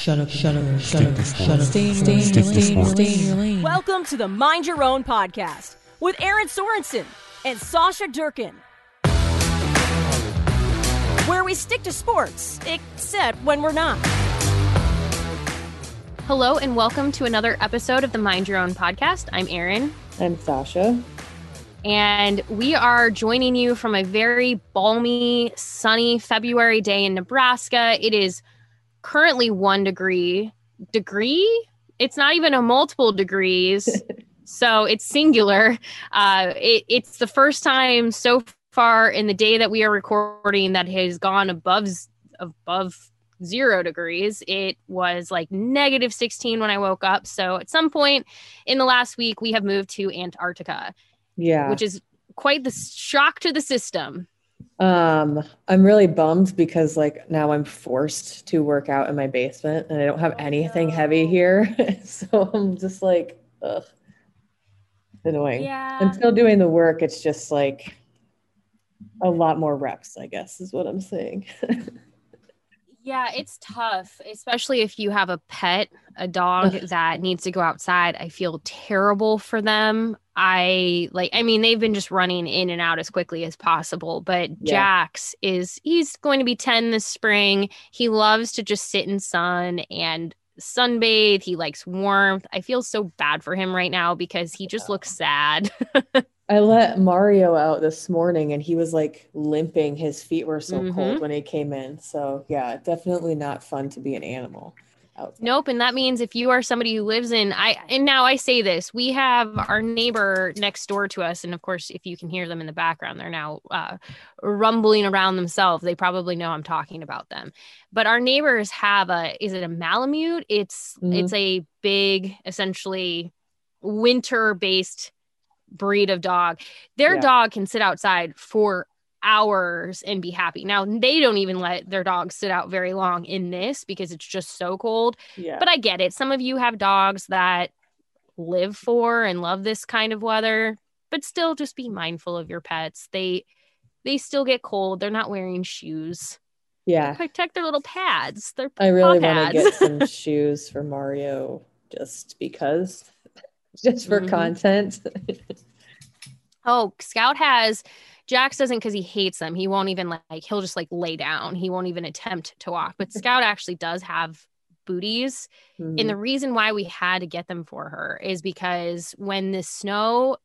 Shut up, shut up, shut up, shut up. Welcome to the Mind Your Own podcast with Erin Sorensen and Sausha Durkin. Where we stick to sports, except when we're not. Hello and welcome to another episode of the Mind Your Own podcast. I'm Erin. I'm Sausha. And we are joining you from a very balmy, sunny February day in Nebraska. It is currently one degree. Degree? It's not even a multiple degrees. so it's singular. Uh, it, it's the first time so far in the day that we are recording that has gone above above zero degrees. It was like negative 16 when I woke up. So at some point in the last week, we have moved to Antarctica. Yeah. Which is quite the shock to the system. Um, I'm really bummed because like now I'm forced to work out in my basement and I don't have anything heavy here. so I'm just like, ugh. Annoying. Yeah. I'm still doing the work. It's just like a lot more reps, I guess, is what I'm saying. Yeah, it's tough, especially if you have a pet, a dog that needs to go outside. I feel terrible for them. I like, I mean, they've been just running in and out as quickly as possible. But Yeah. Jax is, he's going to be 10 this spring. He loves to just sit in sun and sunbathe. He likes warmth. I feel so bad for him right now because he just looks sad. I let Mario out this morning and he was like limping. His feet were so Mhm. cold when he came in. So yeah, definitely not fun to be an animal. Nope. And that means if you are somebody who lives in I and now I say this, we have our neighbor next door to us. And of course, if you can hear them in the background, they're now uh, rumbling around themselves. They probably know I'm talking about them. But our neighbors have a is it a Malamute? It's Mhm. it's a big, essentially winter based breed of dog. Their Yeah. dog can sit outside for hours and be happy. Now they don't even let their dogs sit out very long in this because it's just so cold. Yeah. But I get it. Some of you have dogs that live for and love this kind of weather, but still just be mindful of your pets. They they still get cold. They're not wearing shoes. yeah. Protect their little pads. Their I really want to get some shoes for Mario just because, just for Mhm. content. Oh, Scout has Jax doesn't because he hates them. He won't even like he'll just like lay down. He won't even attempt to walk. But Scout actually does have booties. And the reason why we had to get them for her is because when the snow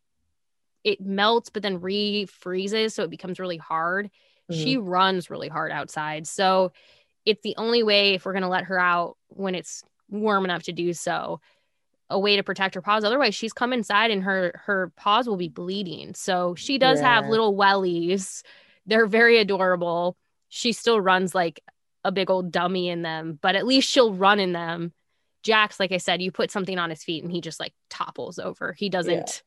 it melts but then refreezes so it becomes really hard. She runs really hard outside. So it's the only way if we're going to let her out when it's warm enough to do so a way to protect her paws otherwise she's come inside and her her paws will be bleeding. So she does have little wellies. They're very adorable. She still runs like a big old dummy in them but at least she'll run in them. Jax like i said you put something on his feet and he just like topples over. He doesn't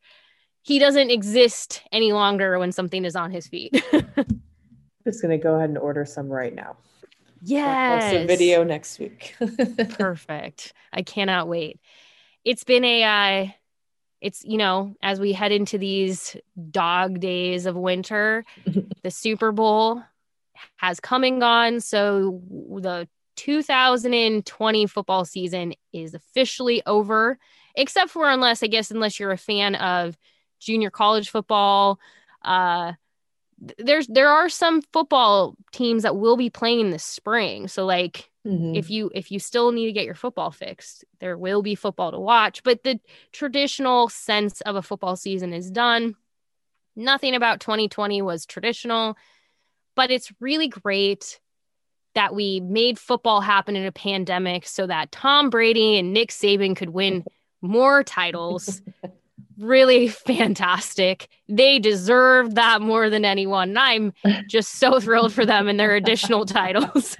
he doesn't exist any longer when something is on his feet. I'm just gonna go ahead and order some right now. yes. a video next week. perfect. I cannot wait it's been a uh it's you know as we head into these dog days of winter the super bowl has come and gone. So the 2020 football season is officially over except for unless i guess unless you're a fan of junior college football uh there's there are some football teams that will be playing this spring. So like Mhm. if you if you still need to get your football fixed there will be football to watch but the traditional sense of a football season is done nothing about 2020 was traditional but it's really great that we made football happen in a pandemic so that Tom Brady and Nick Saban could win more titles really fantastic. They deserve that more than anyone. And I'm just so thrilled for them and their additional titles.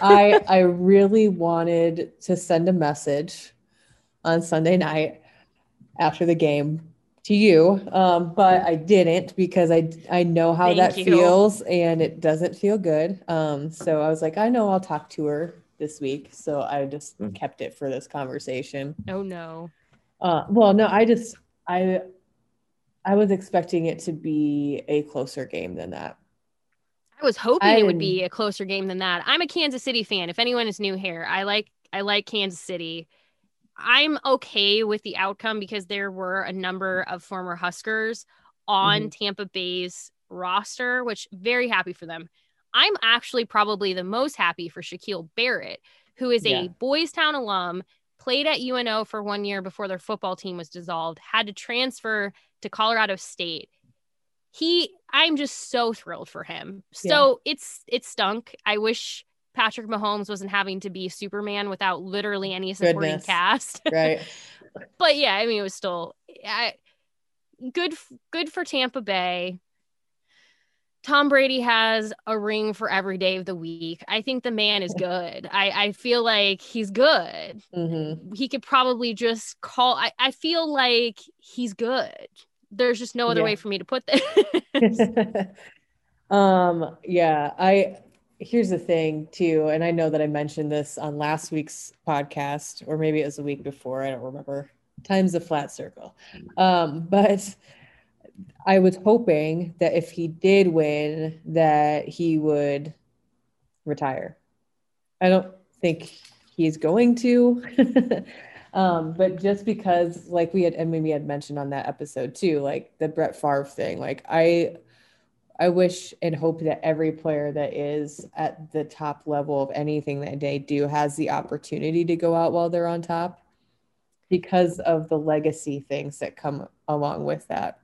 I I really wanted to send a message on Sunday night after the game to you, um, but I didn't because I I know how Thank that you. feels and it doesn't feel good. Um, so I was like, I know I'll talk to her this week, so I just kept it for this conversation. oh no. Uh, well, no, I just I I was expecting it to be a closer game than that. I was hoping I it would be a closer game than that. I'm a Kansas City fan. If anyone is new here, I like I like Kansas City. I'm okay with the outcome because there were a number of former Huskers on Mm-hmm. Tampa Bay's roster, which very happy for them. I'm actually probably the most happy for Shaquil Barrett, who is Yeah. a Boys Town alum, played at UNO for one year before their football team was dissolved, had to transfer to Colorado State. He I'm just so thrilled for him. So it's it stunk. I wish Patrick Mahomes wasn't having to be Superman without literally any supporting Goodness. cast. Right. but yeah, I mean, it was still I, good. Good for Tampa Bay. Tom Brady has a ring for every day of the week. I think the man is good. I, I feel like he's good. hmm He could probably just call. I, I feel like he's good. There's just no other Yeah. way for me to put this. um yeah i here's the thing too and i know that i mentioned this on last week's podcast or maybe it was a week before i don't remember time's a flat circle um but i was hoping that if he did win that he would retire i don't think he's going to um but just because like we had and maybe we had mentioned on that episode too like the Brett Favre thing like i I wish and hope that every player that is at the top level of anything that they do has the opportunity to go out while they're on top because of the legacy things that come along with that.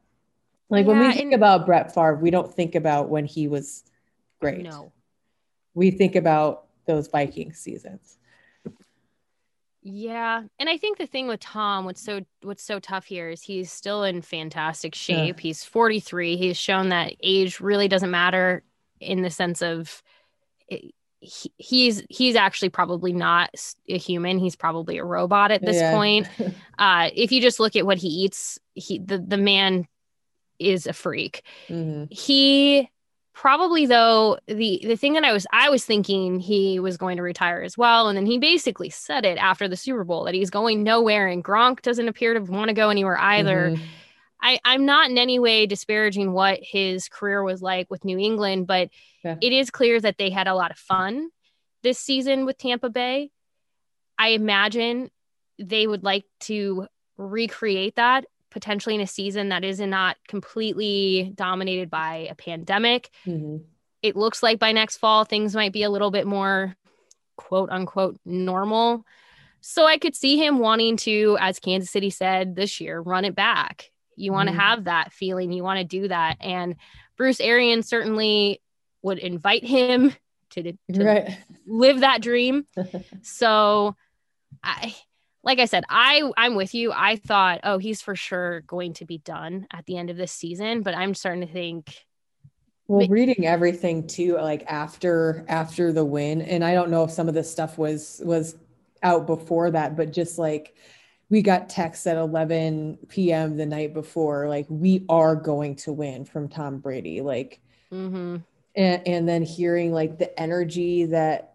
Like when we think and- about Brett Favre, we don't think about when he was great. no. We think about those Viking seasons. Yeah, and I think the thing with Tom, what's so what's so tough here is he's still in fantastic shape. He's 43. He's shown that age really doesn't matter in the sense of it, he, he's he's actually probably not a human. He's probably a robot at this Yeah. point. Uh, if you just look at what he eats, he the the man is a freak Mhm. he probably though the the thing that i was i was thinking he was going to retire as well and then he basically said it after the super bowl that he's going nowhere and gronk doesn't appear to want to go anywhere either Mhm. i i'm not in any way disparaging what his career was like with new england but Yeah. it is clear that they had a lot of fun this season with tampa bay i imagine they would like to recreate that potentially in a season that is not completely dominated by a pandemic. Mhm. It looks like by next fall, things might be a little bit more quote unquote normal. So I could see him wanting to, as Kansas City said this year, run it back. You want to Mhm. have that feeling, you want to do that. And Bruce Arians certainly would invite him to, to Right. live that dream. so I like I said, I I'm with you. I thought, oh, he's for sure going to be done at the end of this season, but I'm starting to think Well, reading everything too, like after after the win, and I don't know if some of this stuff was was out before that, but just like we got texts at 11 p.m. the night before, like we are going to win from Tom Brady, like, mhm. and, and then hearing like the energy that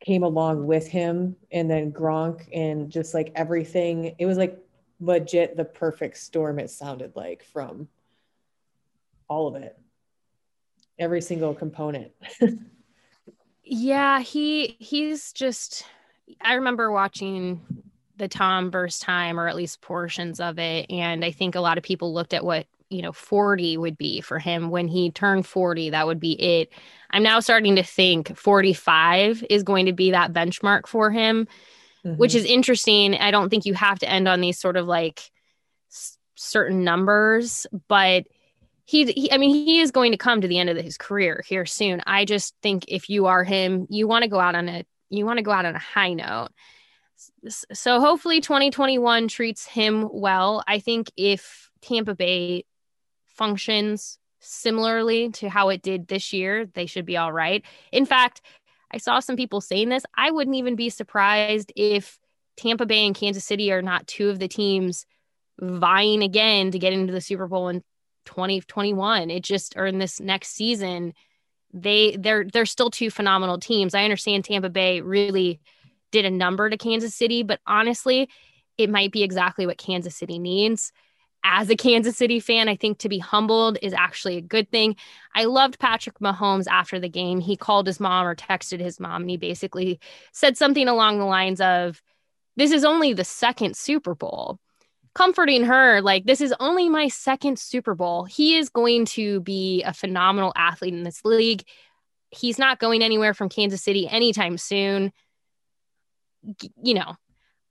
came along with him, and then Gronk, and just like everything, it was like legit the perfect storm. It sounded like from all of it every single component. Yeah, he he's just I remember watching the Tom versus time or at least portions of it and I think a lot of people looked at what, you know, 40 would be for him when he turned 40, that would be it. I'm now starting to think 45 is going to be that benchmark for him, which Mm-hmm. is interesting. I don't think you have to end on these sort of like s- certain numbers, but he, he, I mean, he is going to come to the end of his career here soon. I just think if you are him, you want to go out on a, you want to go out on a high note. So hopefully 2021 treats him well. I think if Tampa Bay functions similarly to how it did this year, they should be all right. In fact, I saw some people saying this. I wouldn't even be surprised if Tampa Bay and Kansas City are not two of the teams vying again to get into the Super Bowl in 2021. It just or in this next season, they they're they're still two phenomenal teams. I understand Tampa Bay really did a number to Kansas City, but honestly, it might be exactly what Kansas City needs. As a Kansas City fan, I think to be humbled is actually a good thing. I loved Patrick Mahomes after the game. He called his mom or texted his mom, and he basically said something along the lines of, This is only the second Super Bowl comforting her like this is only my second super bowl he is going to be a phenomenal athlete in this league he's not going anywhere from kansas city anytime soon you know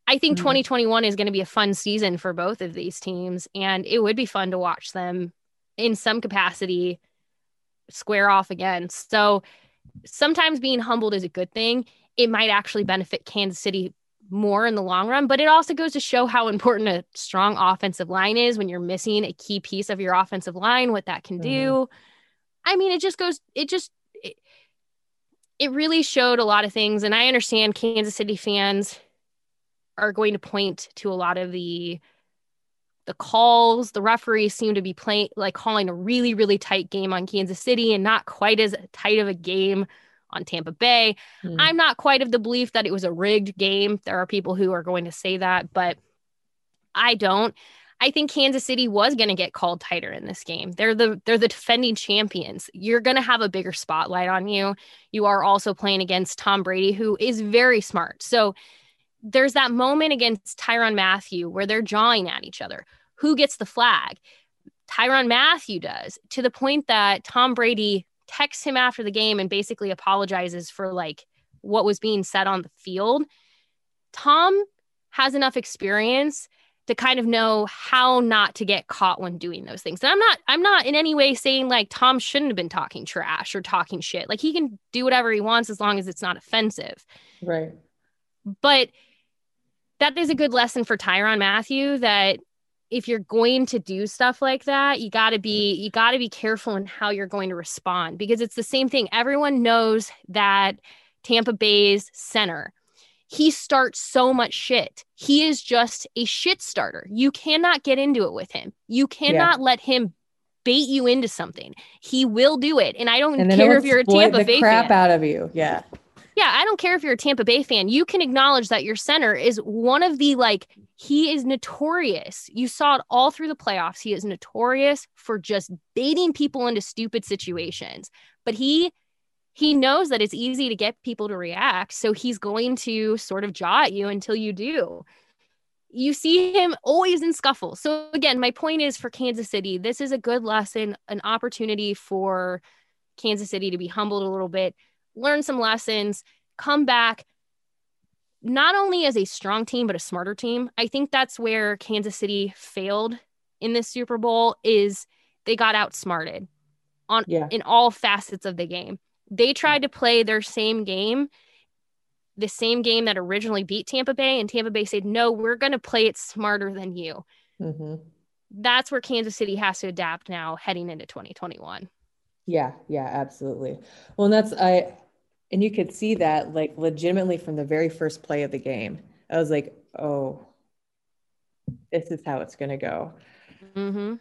i think mm-hmm. 2021 is going to be a fun season for both of these teams and it would be fun to watch them in some capacity square off again so sometimes being humbled is a good thing it might actually benefit kansas city more in the long run, but it also goes to show how important a strong offensive line is when you're missing a key piece of your offensive line, what that can mm-hmm. do. I mean, it just goes, it just, it, it really showed a lot of things. And I understand Kansas City fans are going to point to a lot of the the calls the referees seem to be playing like calling a really really tight game on Kansas City and not quite as tight of a game on Tampa Bay. Mm. I'm not quite of the belief that it was a rigged game. There are people who are going to say that, but I don't. I think Kansas City was going to get called tighter in this game. They're the they're the defending champions. You're going to have a bigger spotlight on you. You are also playing against Tom Brady who is very smart. So there's that moment against Tyrann Mathieu where they're jawing at each other. Who gets the flag? Tyrann Mathieu does to the point that Tom Brady texts him after the game and basically apologizes for like what was being said on the field. Tom has enough experience to kind of know how not to get caught when doing those things. And I'm not I'm not in any way saying like Tom shouldn't have been talking trash or talking shit. Like he can do whatever he wants as long as it's not offensive. Right. But that is a good lesson for Tyrann Mathieu that if you're going to do stuff like that, you got to be you got to be careful in how you're going to respond because it's the same thing. Everyone knows that Tampa Bay's center he starts so much shit. He is just a shit starter. You cannot get into it with him. You cannot yeah. let him bait you into something. He will do it. And I don't and care if you're a Tampa Bay crap fan. out of you. Yeah. Yeah, I don't care if you're a Tampa Bay fan. You can acknowledge that your center is one of the like he is notorious. You saw it all through the playoffs. He is notorious for just baiting people into stupid situations. But he he knows that it's easy to get people to react, so he's going to sort of jaw at you until you do. You see him always in scuffles. So again, my point is for Kansas City, this is a good lesson, an opportunity for Kansas City to be humbled a little bit learn some lessons, come back not only as a strong team but a smarter team. I think that's where Kansas City failed in this Super Bowl is they got outsmarted on yeah. in all facets of the game. They tried to play their same game, the same game that originally beat Tampa Bay, and Tampa Bay said, "No, we're going to play it smarter than you." Mm-hmm. That's where Kansas City has to adapt now, heading into 2021. Yeah, yeah, absolutely. Well, and that's I and you could see that like legitimately from the very first play of the game. I was like, oh, this is how it's going to go. Mm-hmm.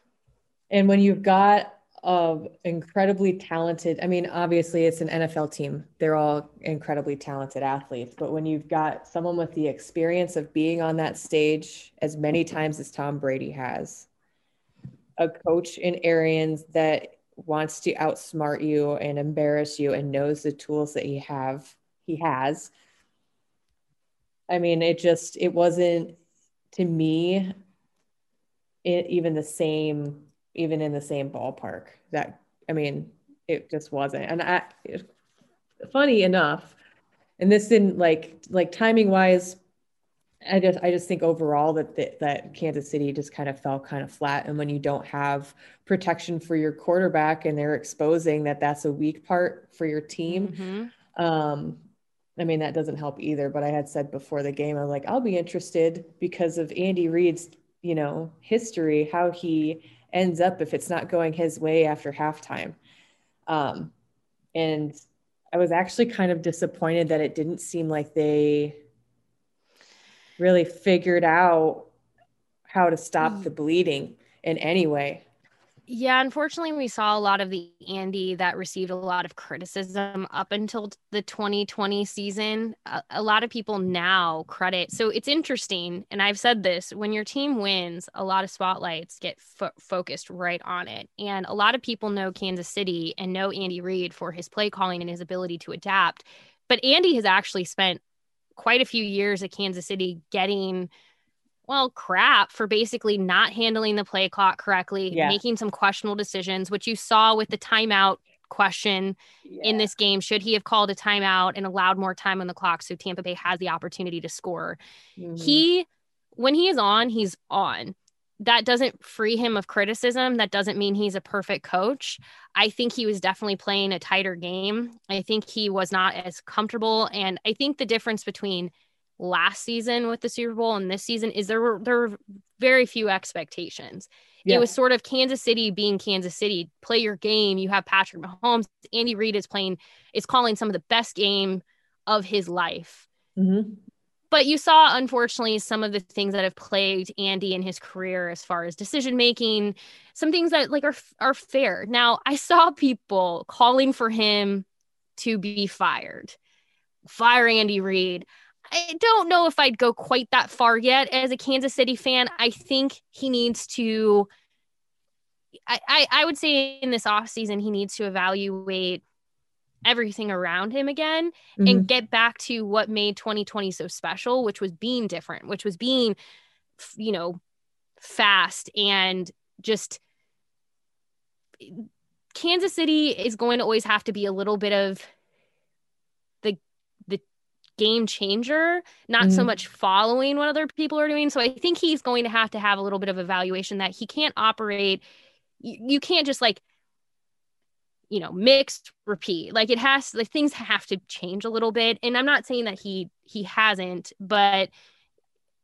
And when you've got of incredibly talented, I mean, obviously it's an NFL team. They're all incredibly talented athletes. But when you've got someone with the experience of being on that stage as many times as Tom Brady has, a coach in Arians that wants to outsmart you and embarrass you and knows the tools that he have he has. I mean it just it wasn't to me it, even the same even in the same ballpark that i mean it just wasn't. And i funny enough and this didn't like like timing wise I just I just think overall that the, that Kansas City just kind of fell kind of flat, and when you don't have protection for your quarterback, and they're exposing that that's a weak part for your team, mm-hmm. um, I mean, that doesn't help either. But I had said before the game, I'm like, I'll be interested because of Andy Reid's, you know, history, how he ends up if it's not going his way after halftime. Um, and I was actually kind of disappointed that it didn't seem like they really figured out how to stop mm. the bleeding in any way. Yeah, unfortunately, we saw a lot of the Andy that received a lot of criticism up until the 2020 season. A, a, lot of people now credit. So it's interesting. And I've said this when your team wins, a lot of spotlights get fo- focused right on it. And a lot of people know Kansas City and know Andy Reid for his play calling and his ability to adapt. But Andy has actually spent quite a few years at Kansas City getting well, crap for basically not handling the play clock correctly, yeah. making some questionable decisions, which you saw with the timeout question yeah. in this game. Should he have called a timeout and allowed more time on the clock so Tampa Bay has the opportunity to score? Mm-hmm. He, when he is on, he's on. That doesn't free him of criticism. That doesn't mean he's a perfect coach. I think he was definitely playing a tighter game. I think he was not as comfortable. And I think the difference between last season with the Super Bowl and this season is there were there were very few expectations. Yeah. It was sort of Kansas City being Kansas City. Play your game. You have Patrick Mahomes. Andy Reid is playing is calling some of the best game of his life. Mm-hmm. But you saw, unfortunately, some of the things that have plagued Andy in his career as far as decision making, some things that like are are fair. Now, I saw people calling for him to be fired, fire Andy Reid. I don't know if I'd go quite that far yet as a Kansas City fan. I think he needs to I, I, I would say in this offseason he needs to evaluate everything around him again mm-hmm. and get back to what made 2020 so special, which was being different, which was being, you know, fast and just Kansas City is going to always have to be a little bit of the the game changer, not mm-hmm. so much following what other people are doing. So I think he's going to have to have a little bit of evaluation that he can't operate. You, you can't just like, you know, mixed repeat. Like it has like things have to change a little bit. And I'm not saying that he he hasn't, but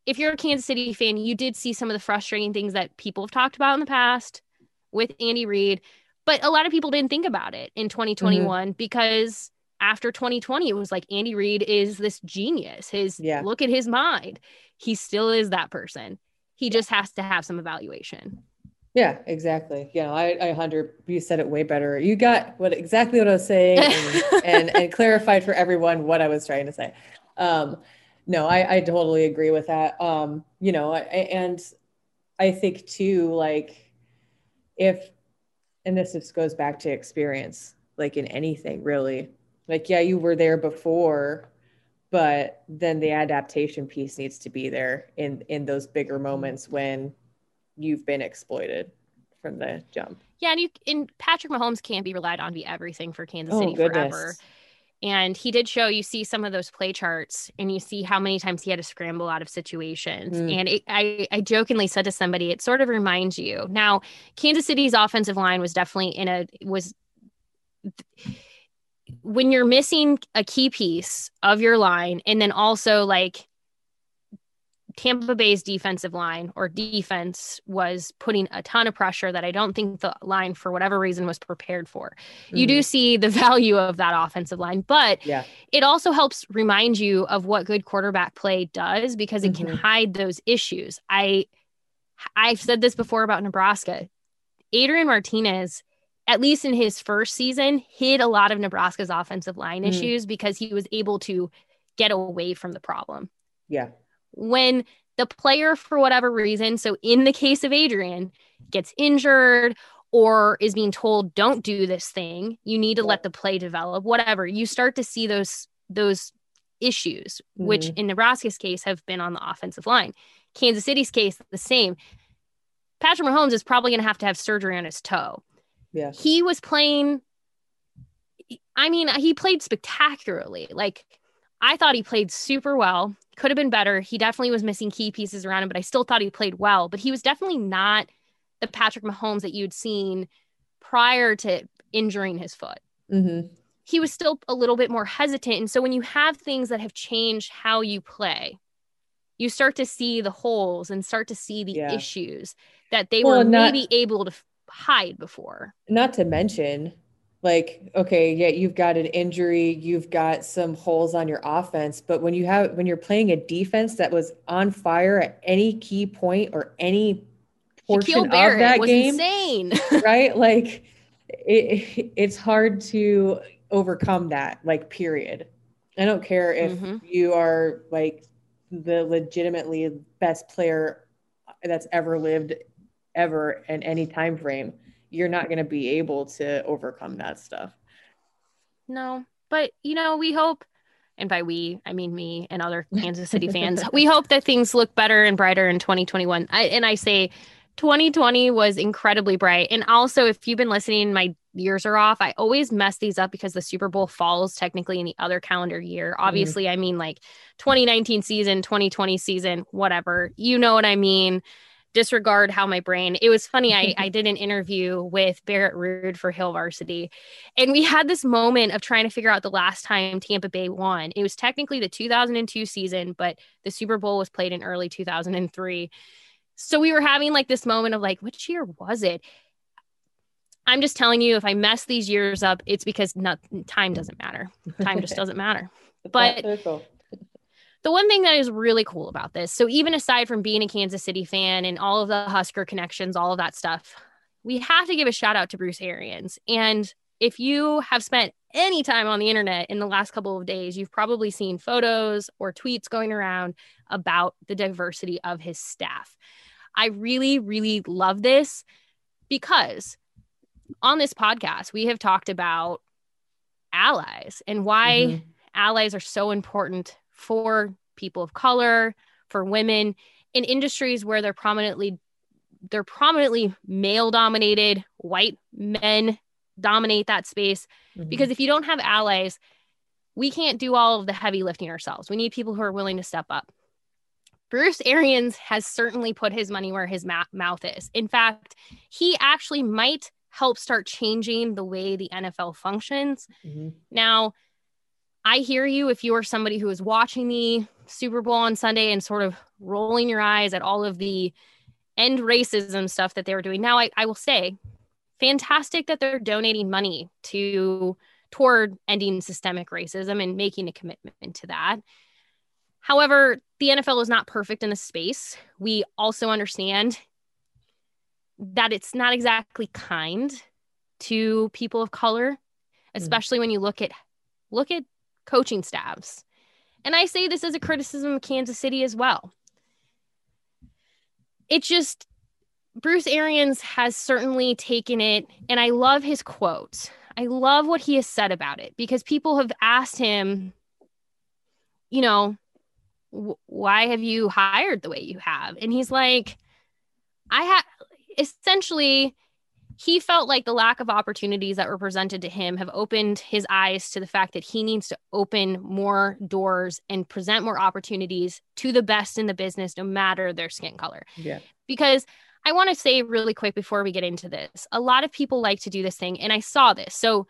if you're a Kansas City fan, you did see some of the frustrating things that people have talked about in the past with Andy Reid. But a lot of people didn't think about it in 2021 mm-hmm. because after 2020 it was like Andy Reid is this genius. His yeah. look at his mind. He still is that person. He just has to have some evaluation. Yeah, exactly. You know, I, I hundred you said it way better. You got what exactly what I was saying and, and, and clarified for everyone what I was trying to say. Um, no, I, I totally agree with that. Um, you know, I, and I think too, like if and this just goes back to experience, like in anything really like yeah you were there before but then the adaptation piece needs to be there in in those bigger moments when you've been exploited from the jump. Yeah and you and patrick mahomes can't be relied on to be everything for kansas oh, city forever. and he did show you see some of those play charts and you see how many times he had to scramble out of situations. Mm. and it, I, I jokingly said to somebody it sort of reminds you. Now kansas city's offensive line was definitely in a was when you're missing a key piece of your line and then also like Tampa Bay's defensive line or defense was putting a ton of pressure that I don't think the line, for whatever reason, was prepared for. Mm-hmm. You do mm-hmm. see the value of that offensive line, but yeah. it also helps remind you of what good quarterback play does because it mm-hmm. can hide those issues. I I've said this before about Nebraska. Adrian Martinez at least in his first season, hid a lot of Nebraska's offensive line mm. issues because he was able to get away from the problem. Yeah. When the player, for whatever reason, so in the case of Adrian, gets injured or is being told, don't do this thing, you need to let the play develop, whatever, you start to see those, those issues, mm which in Nebraska's case have been on the offensive line. Kansas City's case, the same. Patrick Mahomes is probably going to have to have surgery on his toe yeah. He was playing I mean, he played spectacularly. Like I thought he played super well. Could have been better. He definitely was missing key pieces around him, but I still thought he played well. But he was definitely not the Patrick Mahomes that you'd seen prior to injuring his foot. Mm-hmm. he was still a little bit more hesitant. And so when you have things that have changed how you play, you start to see the holes and start to see the Yeah. issues that they Well, were not- maybe able to hide before. Not to mention, like, okay, yeah, you've got an injury, you've got some holes on your offense, but when you have when you're playing a defense that was on fire at any key point or any portion of that was game, insane. right? Like, it, it's hard to overcome that. Like, period. I don't care if Mhm. you are like the legitimately best player that's ever lived ever in any time frame you're not going to be able to overcome that stuff No, but you know, we hope, and by we, I mean me and other Kansas City fans, we hope that things look better and brighter in 2021. I, and I say 2020 was incredibly bright. And also, if you've been listening, my years are off. I always mess these up because the Super Bowl falls technically in the other calendar year. Mm-hmm. Obviously, I mean like 2019 season, 2020 season, whatever. You know what I mean disregard how my brain it was funny I, I did an interview with Barrett Ruud for Hail Varsity and we had this moment of trying to figure out the last time tampa bay won. It was technically the 2002 season but the super bowl was played in early 2003 so we were having like this moment of like which year was it? I'm just telling you if i mess these years up it's because not, time doesn't matter. Time just doesn't matter. But-. The one thing that is really cool about this, so even aside from being a Kansas City fan and all of the Husker connections, all of that stuff, we have to give a shout out to Bruce Arians. And if you have spent any time on the internet in the last couple of days, you've probably seen photos or tweets going around about the diversity of his staff. I really, really love this because on this podcast, we have talked about allies and why Mhm. allies are so important for people of color, for women in industries where they're prominently they're prominently male dominated, white men dominate that space Mhm. because if you don't have allies, we can't do all of the heavy lifting ourselves. We need people who are willing to step up. Bruce Arians has certainly put his money where his ma- mouth is. In fact, he actually might help start changing the way the NFL functions. Mhm. Now, I hear you if you are somebody who is watching the Super Bowl on Sunday and sort of rolling your eyes at all of the end racism stuff that they were doing. Now, I, I will say, fantastic that they're donating money to toward ending systemic racism and making a commitment to that. However, the NFL is not perfect in this space. We also understand that it's not exactly kind to people of color, mm. especially when you look at look at coaching staffs. And I say this as a criticism of Kansas City as well. It just Bruce Arians has certainly taken it, and I love his quotes. I love what he has said about it because people have asked him, you know, "Wh- why have you hired the way you have? And he's like, I have essentially, he felt like the lack of opportunities that were presented to him have opened his eyes to the fact that he needs to open more doors and present more opportunities to the best in the business, no matter their skin color yeah because I want to say really quick before we get into this a lot of people like to do this thing, and I saw this. So,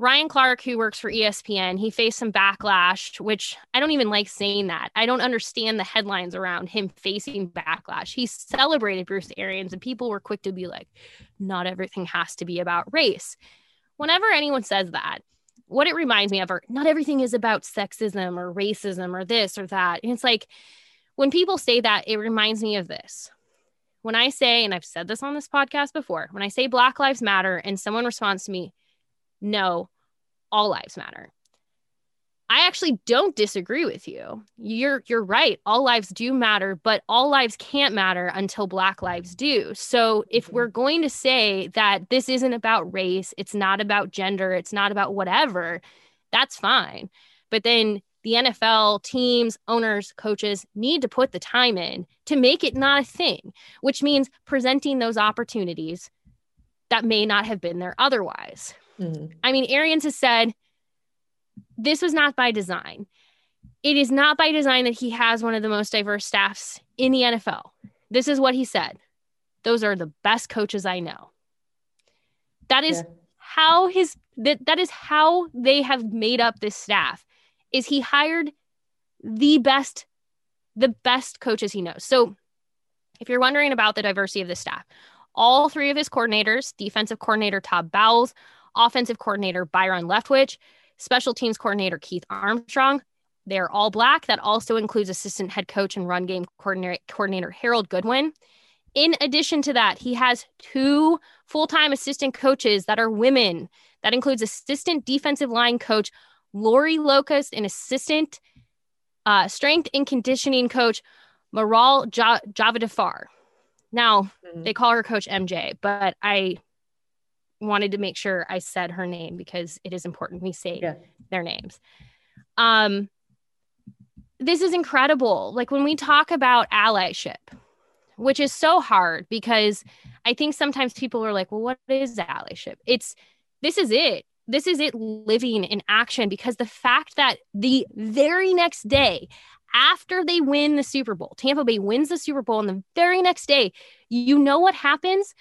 Ryan Clark, who works for ESPN, he faced some backlash, which I don't even like saying that. I don't understand the headlines around him facing backlash. He celebrated Bruce Arians, and people were quick to be like, not everything has to be about race. Whenever anyone says that, what it reminds me of are not everything is about sexism or racism or this or that. And it's like when people say that, it reminds me of this when I say, and I've said this on this podcast before, when I say Black Lives Matter and someone responds to me, no, all lives matter. I actually don't disagree with you. You're you're right. All lives do matter, but all lives can't matter until black lives do. So if mm-hmm. we're going to say that this isn't about race, it's not about gender, it's not about whatever, that's fine. But then the NFL teams, owners, coaches need to put the time in to make it not a thing, which means presenting those opportunities that may not have been there otherwise. Mhm. I mean, Arians has said this was not by design. It is not by design that he has one of the most diverse staffs in the NFL. This is what he said. Those are the best coaches I know. That is Yeah. how his that that is how they have made up this staff is he hired the best the best coaches he knows. So if you're wondering about the diversity of the staff, all three of his coordinators, defensive coordinator Todd Bowles, offensive coordinator Byron Leftwich, special teams coordinator Keith Armstrong, they're all black. That also includes assistant head coach and run game coordinator, coordinator Harold Goodwin. In addition to that, he has two full time assistant coaches that are women. That includes assistant defensive line coach Lori Locust and assistant uh, strength and conditioning coach Maral ja- Javadifar. Now, mm-hmm. they call her Coach MJ, but I wanted to make sure I said her name because it is important we say yeah. their names. Um, this is incredible. Like when we talk about allyship, which is so hard because I think sometimes people are like, well, what is allyship? It's this is it. This is it living in action because the fact that the very next day, after they win the Super Bowl, Tampa Bay wins the Super Bowl, and the very next day, you know what happens?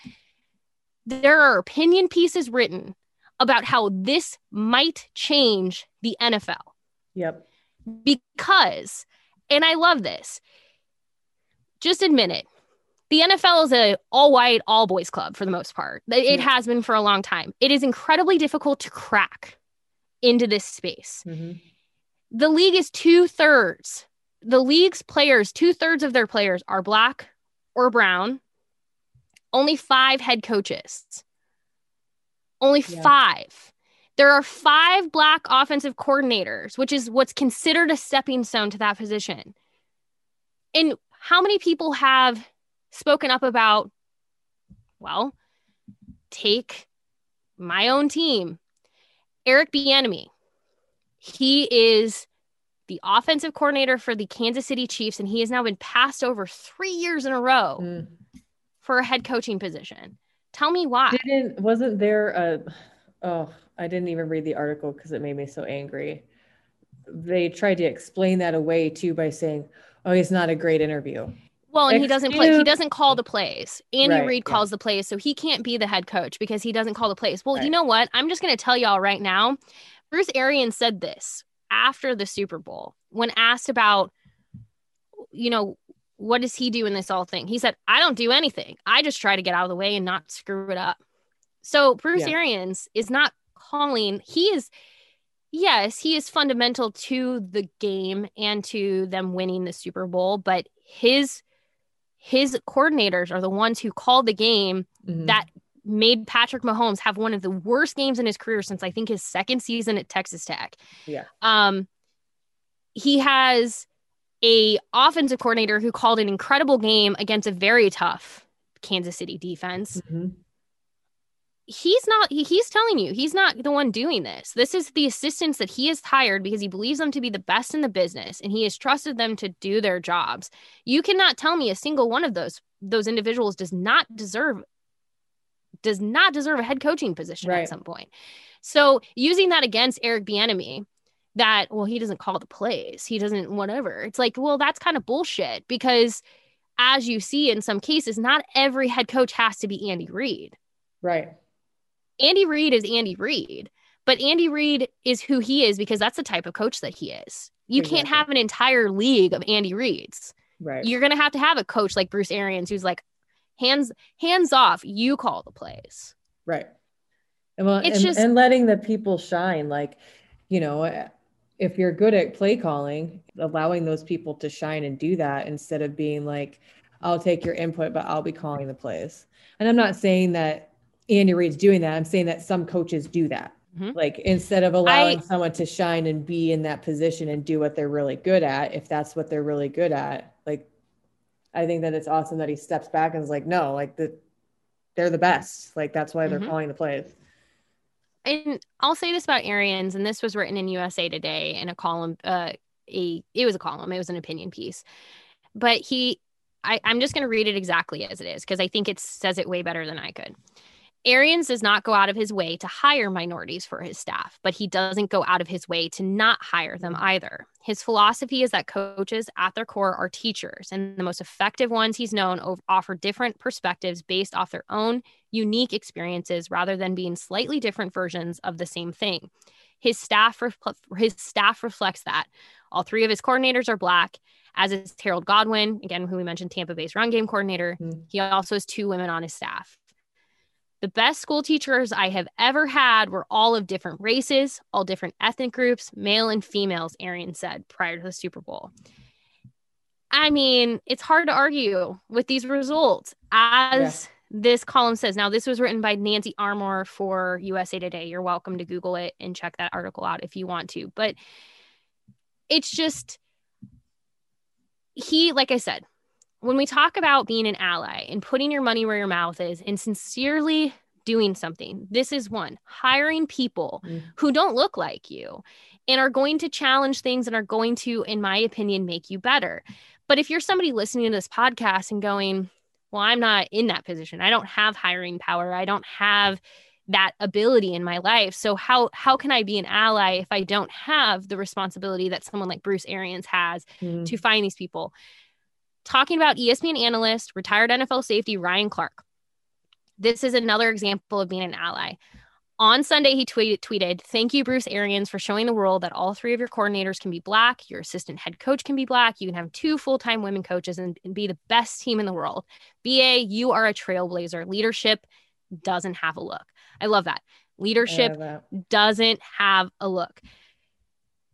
There are opinion pieces written about how this might change the NFL. Yep. Because, and I love this, just admit it. The NFL is a all white, all boys club for the most part. It has been for a long time. It is incredibly difficult to crack into this space. Mm-hmm. The league is two thirds. The league's players, two thirds of their players are black or brown. Only five head coaches. Only yeah. five. There are five black offensive coordinators, which is what's considered a stepping stone to that position. And how many people have spoken up about, well, take my own team, Eric Bieniemy. He is the offensive coordinator for the Kansas City Chiefs, and he has now been passed over three years in a row mm. For a head coaching position. Tell me why. Didn't wasn't there a oh I didn't even read the article because it made me so angry. They tried to explain that away too by saying, "Oh, he's not a great interview." Well, and Excuse- he doesn't play. He doesn't call the plays. Andy right, Reid calls yeah. the plays, so he can't be the head coach because he doesn't call the plays. Well, right. you know what? I'm just going to tell y'all right now. Bruce Arians said this after the Super Bowl when asked about, you know, what does he do in this all thing? He said, "I don't do anything. I just try to get out of the way and not screw it up." So Bruce yeah. Arians is not calling, he is, yes, he is fundamental to the game and to them winning the Super Bowl, but his his coordinators are the ones who called the game mm-hmm. that made Patrick Mahomes have one of the worst games in his career since I think his second season at Texas Tech. Yeah. Um he has a offensive coordinator who called an incredible game against a very tough Kansas City defense. Mm-hmm he's not he, he's telling you he's not the one doing this this is the assistants that he has hired because he believes them to be the best in the business and he has trusted them to do their jobs you cannot tell me a single one of those those individuals does not deserve does not deserve a head coaching position right. at some point so using that against eric bieniemy that well he doesn't call the plays he doesn't whatever it's like well that's kind of bullshit because as you see in some cases not every head coach has to be andy reid right Andy Reid is Andy Reid, but Andy Reid is who he is because that's the type of coach that he is. You exactly. can't have an entire league of Andy Reids. Right. You're to have to have a coach like Bruce Arians who's like hands hands off, you call the plays. Right. And well, it's and, just and letting the people shine like, you know, if you're good at play calling, allowing those people to shine and do that instead of being like, I'll take your input, but I'll be calling the plays. And I'm not saying that Andy Reid's doing that. I'm saying that some coaches do that. Mm-hmm. Like instead of allowing I, someone to shine and be in that position and do what they're really good at, if that's what they're really good at, like I think that it's awesome that he steps back and is like, no, like the they're the best. Like that's why they're mm-hmm. calling the plays. And I'll say this about Arians, and this was written in USA Today in a column. Uh, a it was a column. It was an opinion piece, but he, I, I'm just going to read it exactly as it is because I think it says it way better than I could. Arians does not go out of his way to hire minorities for his staff, but he doesn't go out of his way to not hire them either. His philosophy is that coaches at their core are teachers, and the most effective ones he's known offer different perspectives based off their own unique experiences rather than being slightly different versions of the same thing. His staff his staff reflects that. All three of his coordinators are black, as is Harold Goodwin, again, who we mentioned, Tampa Bay's run game coordinator. Mm. He also has two women on his staff. The best school teachers I have ever had were all of different races, all different ethnic groups, male and females, Arian said prior to the Super Bowl. I mean, it's hard to argue with these results. As yeah. this column says, now this was written by Nancy Armour for USA Today. You're welcome to Google it and check that article out if you want to. But it's just, he, like I said, when we talk about being an ally and putting your money where your mouth is and sincerely doing something, this is one hiring people mm. who don't look like you and are going to challenge things and are going to, in my opinion, make you better. But if you're somebody listening to this podcast and going, well, I'm not in that position, I don't have hiring power, I don't have that ability in my life so how how can i be an ally if i don't have the responsibility that someone like bruce arians has mm. to find these people talking about ESPN analyst, retired NFL safety Ryan Clark. This is another example of being an ally. On Sunday, he tweeted, tweeted, Thank you, Bruce Arians, for showing the world that all three of your coordinators can be black. Your assistant head coach can be black. You can have two full time women coaches and, and be the best team in the world. BA, you are a trailblazer. Leadership doesn't have a look. I love that. Leadership that. doesn't have a look.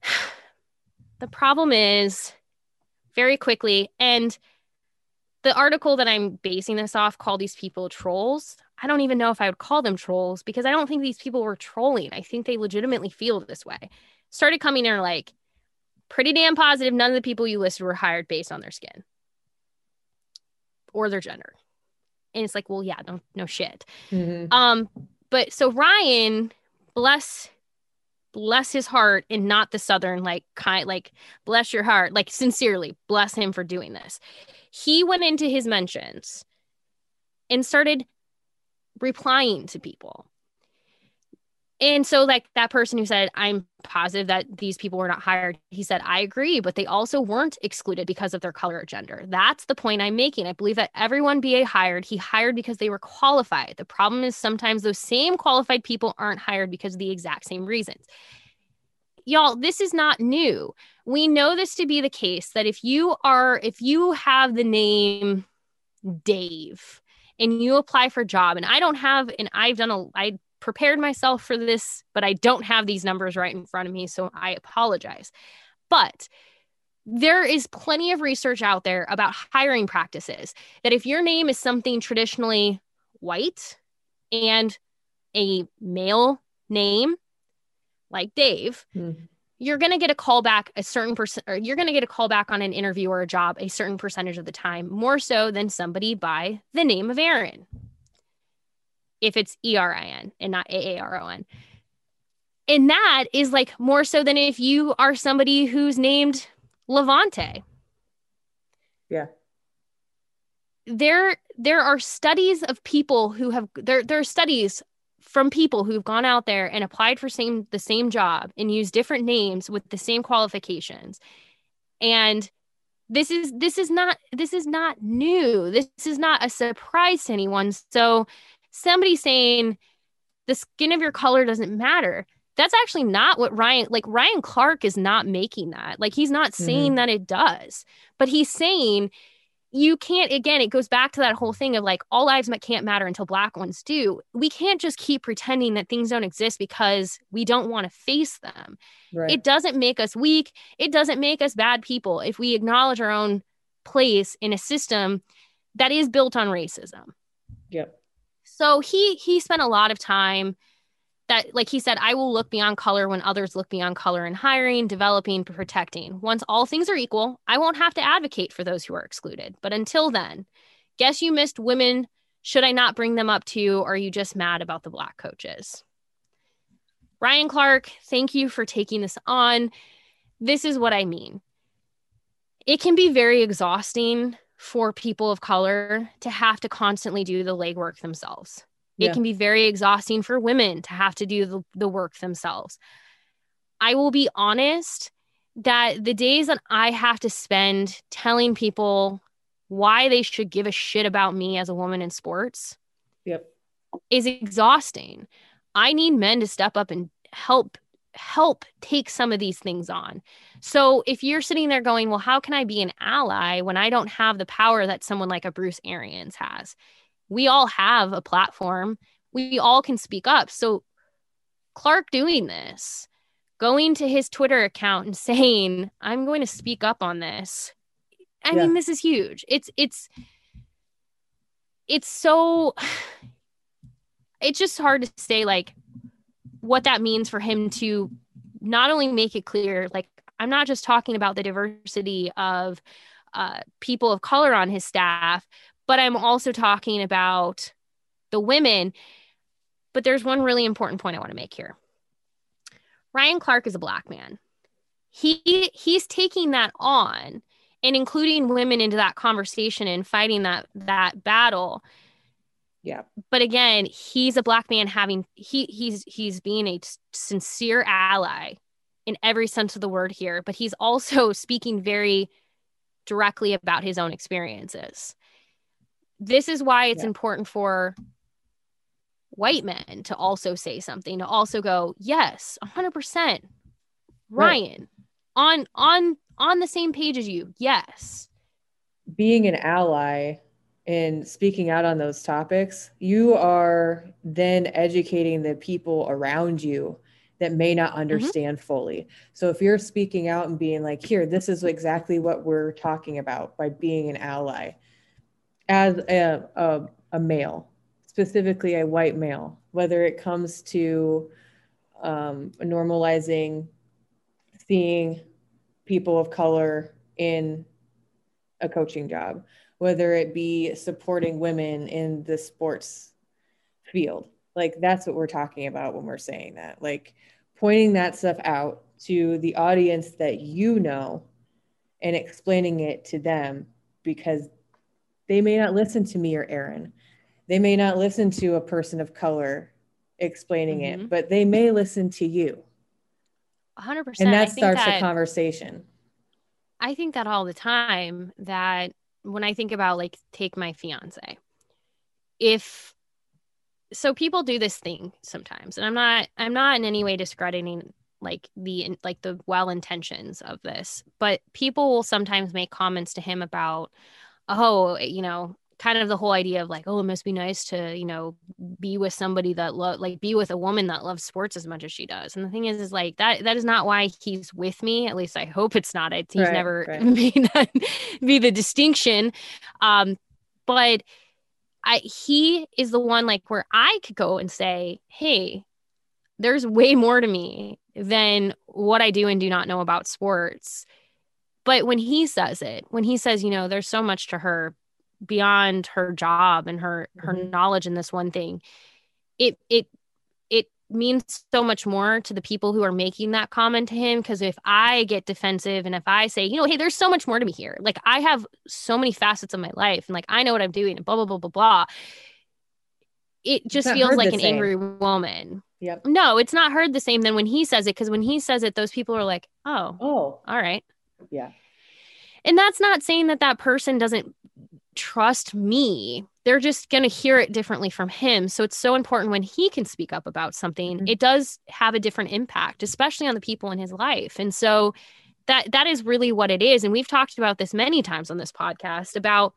the problem is very quickly. And the article that I'm basing this off called these people trolls. I don't even know if I would call them trolls because I don't think these people were trolling. I think they legitimately feel this way. Started coming in like pretty damn positive. None of the people you listed were hired based on their skin or their gender. And it's like, well, yeah, no, no shit. Mm-hmm. Um, but so Ryan, bless bless his heart and not the southern like kind like bless your heart like sincerely bless him for doing this. He went into his mentions and started replying to people and so like that person who said i'm positive that these people were not hired he said i agree but they also weren't excluded because of their color or gender. That's the point i'm making. I believe that everyone ba hired he hired because they were qualified. The problem is sometimes those same qualified people aren't hired because of the exact same reasons. Y'all this is not new. We know this to be the case that if you are if you have the name dave and you apply for a job and i don't have and i've done a i prepared myself for this, but I don't have these numbers right in front of me. So I apologize. But there is plenty of research out there about hiring practices that if your name is something traditionally white and a male name like Dave, mm. you're going to get a call back a certain percent, or you're going to get a call back on an interview or a job a certain percentage of the time, more so than somebody by the name of Erin if it's E R I N and not A A R O N. And that is like more so than if you are somebody who's named Levante. Yeah. There there are studies of people who have there there are studies from people who've gone out there and applied for same the same job and used different names with the same qualifications. And this is this is not this is not new. This is not a surprise to anyone. So somebody saying the skin of your color doesn't matter that's actually not what Ryan like Ryan Clark is not making that. Like he's not saying mm-hmm. that it does. But he's saying you can't again it goes back to that whole thing of like all lives can't matter until black ones do. We can't just keep pretending that things don't exist because we don't want to face them. Right. It doesn't make us weak. It doesn't make us bad people if we acknowledge our own place in a system that is built on racism. Yep. So he he spent a lot of time that like he said i will look beyond color when others look beyond color in hiring developing protecting. Once all things are equal i won't have to advocate for those who are excluded. But until then guess you missed women. Should i not bring them up to you? Or are you just mad about the black coaches? Ryan clark thank you for taking this on. This is what i mean. It can be very exhausting for people of color to have to constantly do the legwork themselves. It can be very exhausting for women to have to do the, the work themselves. I will be honest that the days that I have to spend telling people why they should give a shit about me as a woman in sports Yep. is exhausting. I need men to step up and help help take some of these things on. So if you're sitting there going, "Well, how can I be an ally when I don't have the power that someone like a Bruce Arians has?" We all have a platform. We all can speak up. So Clark doing this, going to his Twitter account and saying, "I'm going to speak up on this." I Yeah. mean, this is huge. It's it's it's so it's just hard to say like what that means for him to not only make it clear like i'm not just talking about the diversity of uh, people of color on his staff but i'm also talking about the women. But there's one really important point i want to make here. Ryan clark is a black man. He he's taking that on and including women into that conversation and fighting that that battle Yeah. but again he's a black man having he he's he's being a sincere ally in every sense of the word here but he's also speaking very directly about his own experiences this is why it's Yeah. important for white men to also say something to also go yes 100% ryan on on on the same page as you yes being an ally and speaking out on those topics, you are then educating the people around you that may not understand fully. So if you're speaking out and being like, here, this is exactly what we're talking about by being an ally as a, a, a male, specifically a white male, whether it comes to um, normalizing seeing people of color in a coaching job, whether it be supporting women in the sports field. Like that's what we're talking about when we're saying that. Like pointing that stuff out to the audience that you know and explaining it to them because they may not listen to me or Erin. They may not listen to a person of color explaining Mhm. it, but they may listen to you. 100% And I that think starts that- a conversation. I think that all the time that when I think about like take my fiance. If so people do this thing sometimes and I'm not I'm not in any way discrediting like the like the well intentions of this, but people will sometimes make comments to him about oh, you know, kind of the whole idea of like oh, it must be nice to, you know, be with somebody that love like be with a woman that loves sports as much as she does. And the thing is is like that that is not why he's with me. At least I hope it's not. It's, he's Right, never right. made that be the distinction. Um but I he is the one like where I could go and say, "Hey, there's way more to me than what I do and do not know about sports." But when he says it, when he says, you know, there's so much to her beyond her job and her her Mhm. knowledge in this one thing, it it it means so much more to the people who are making that comment to him because if I get defensive and if I say, you know, hey, there's so much more to me here. Like I have so many facets of my life and like I know what I'm doing and blah blah blah blah blah. It just feels like an same. angry woman. Yep. No, it's not heard the same than when he says it because when he says it, those people are like, oh, Oh, all right. yeah. And that's not saying that that person doesn't trust me. They're just going to hear it differently from him. So it's so important when he can speak up about something. Mhm. It does have a different impact, especially on the people in his life. And so that that is really what it is and we've talked about this many times on this podcast about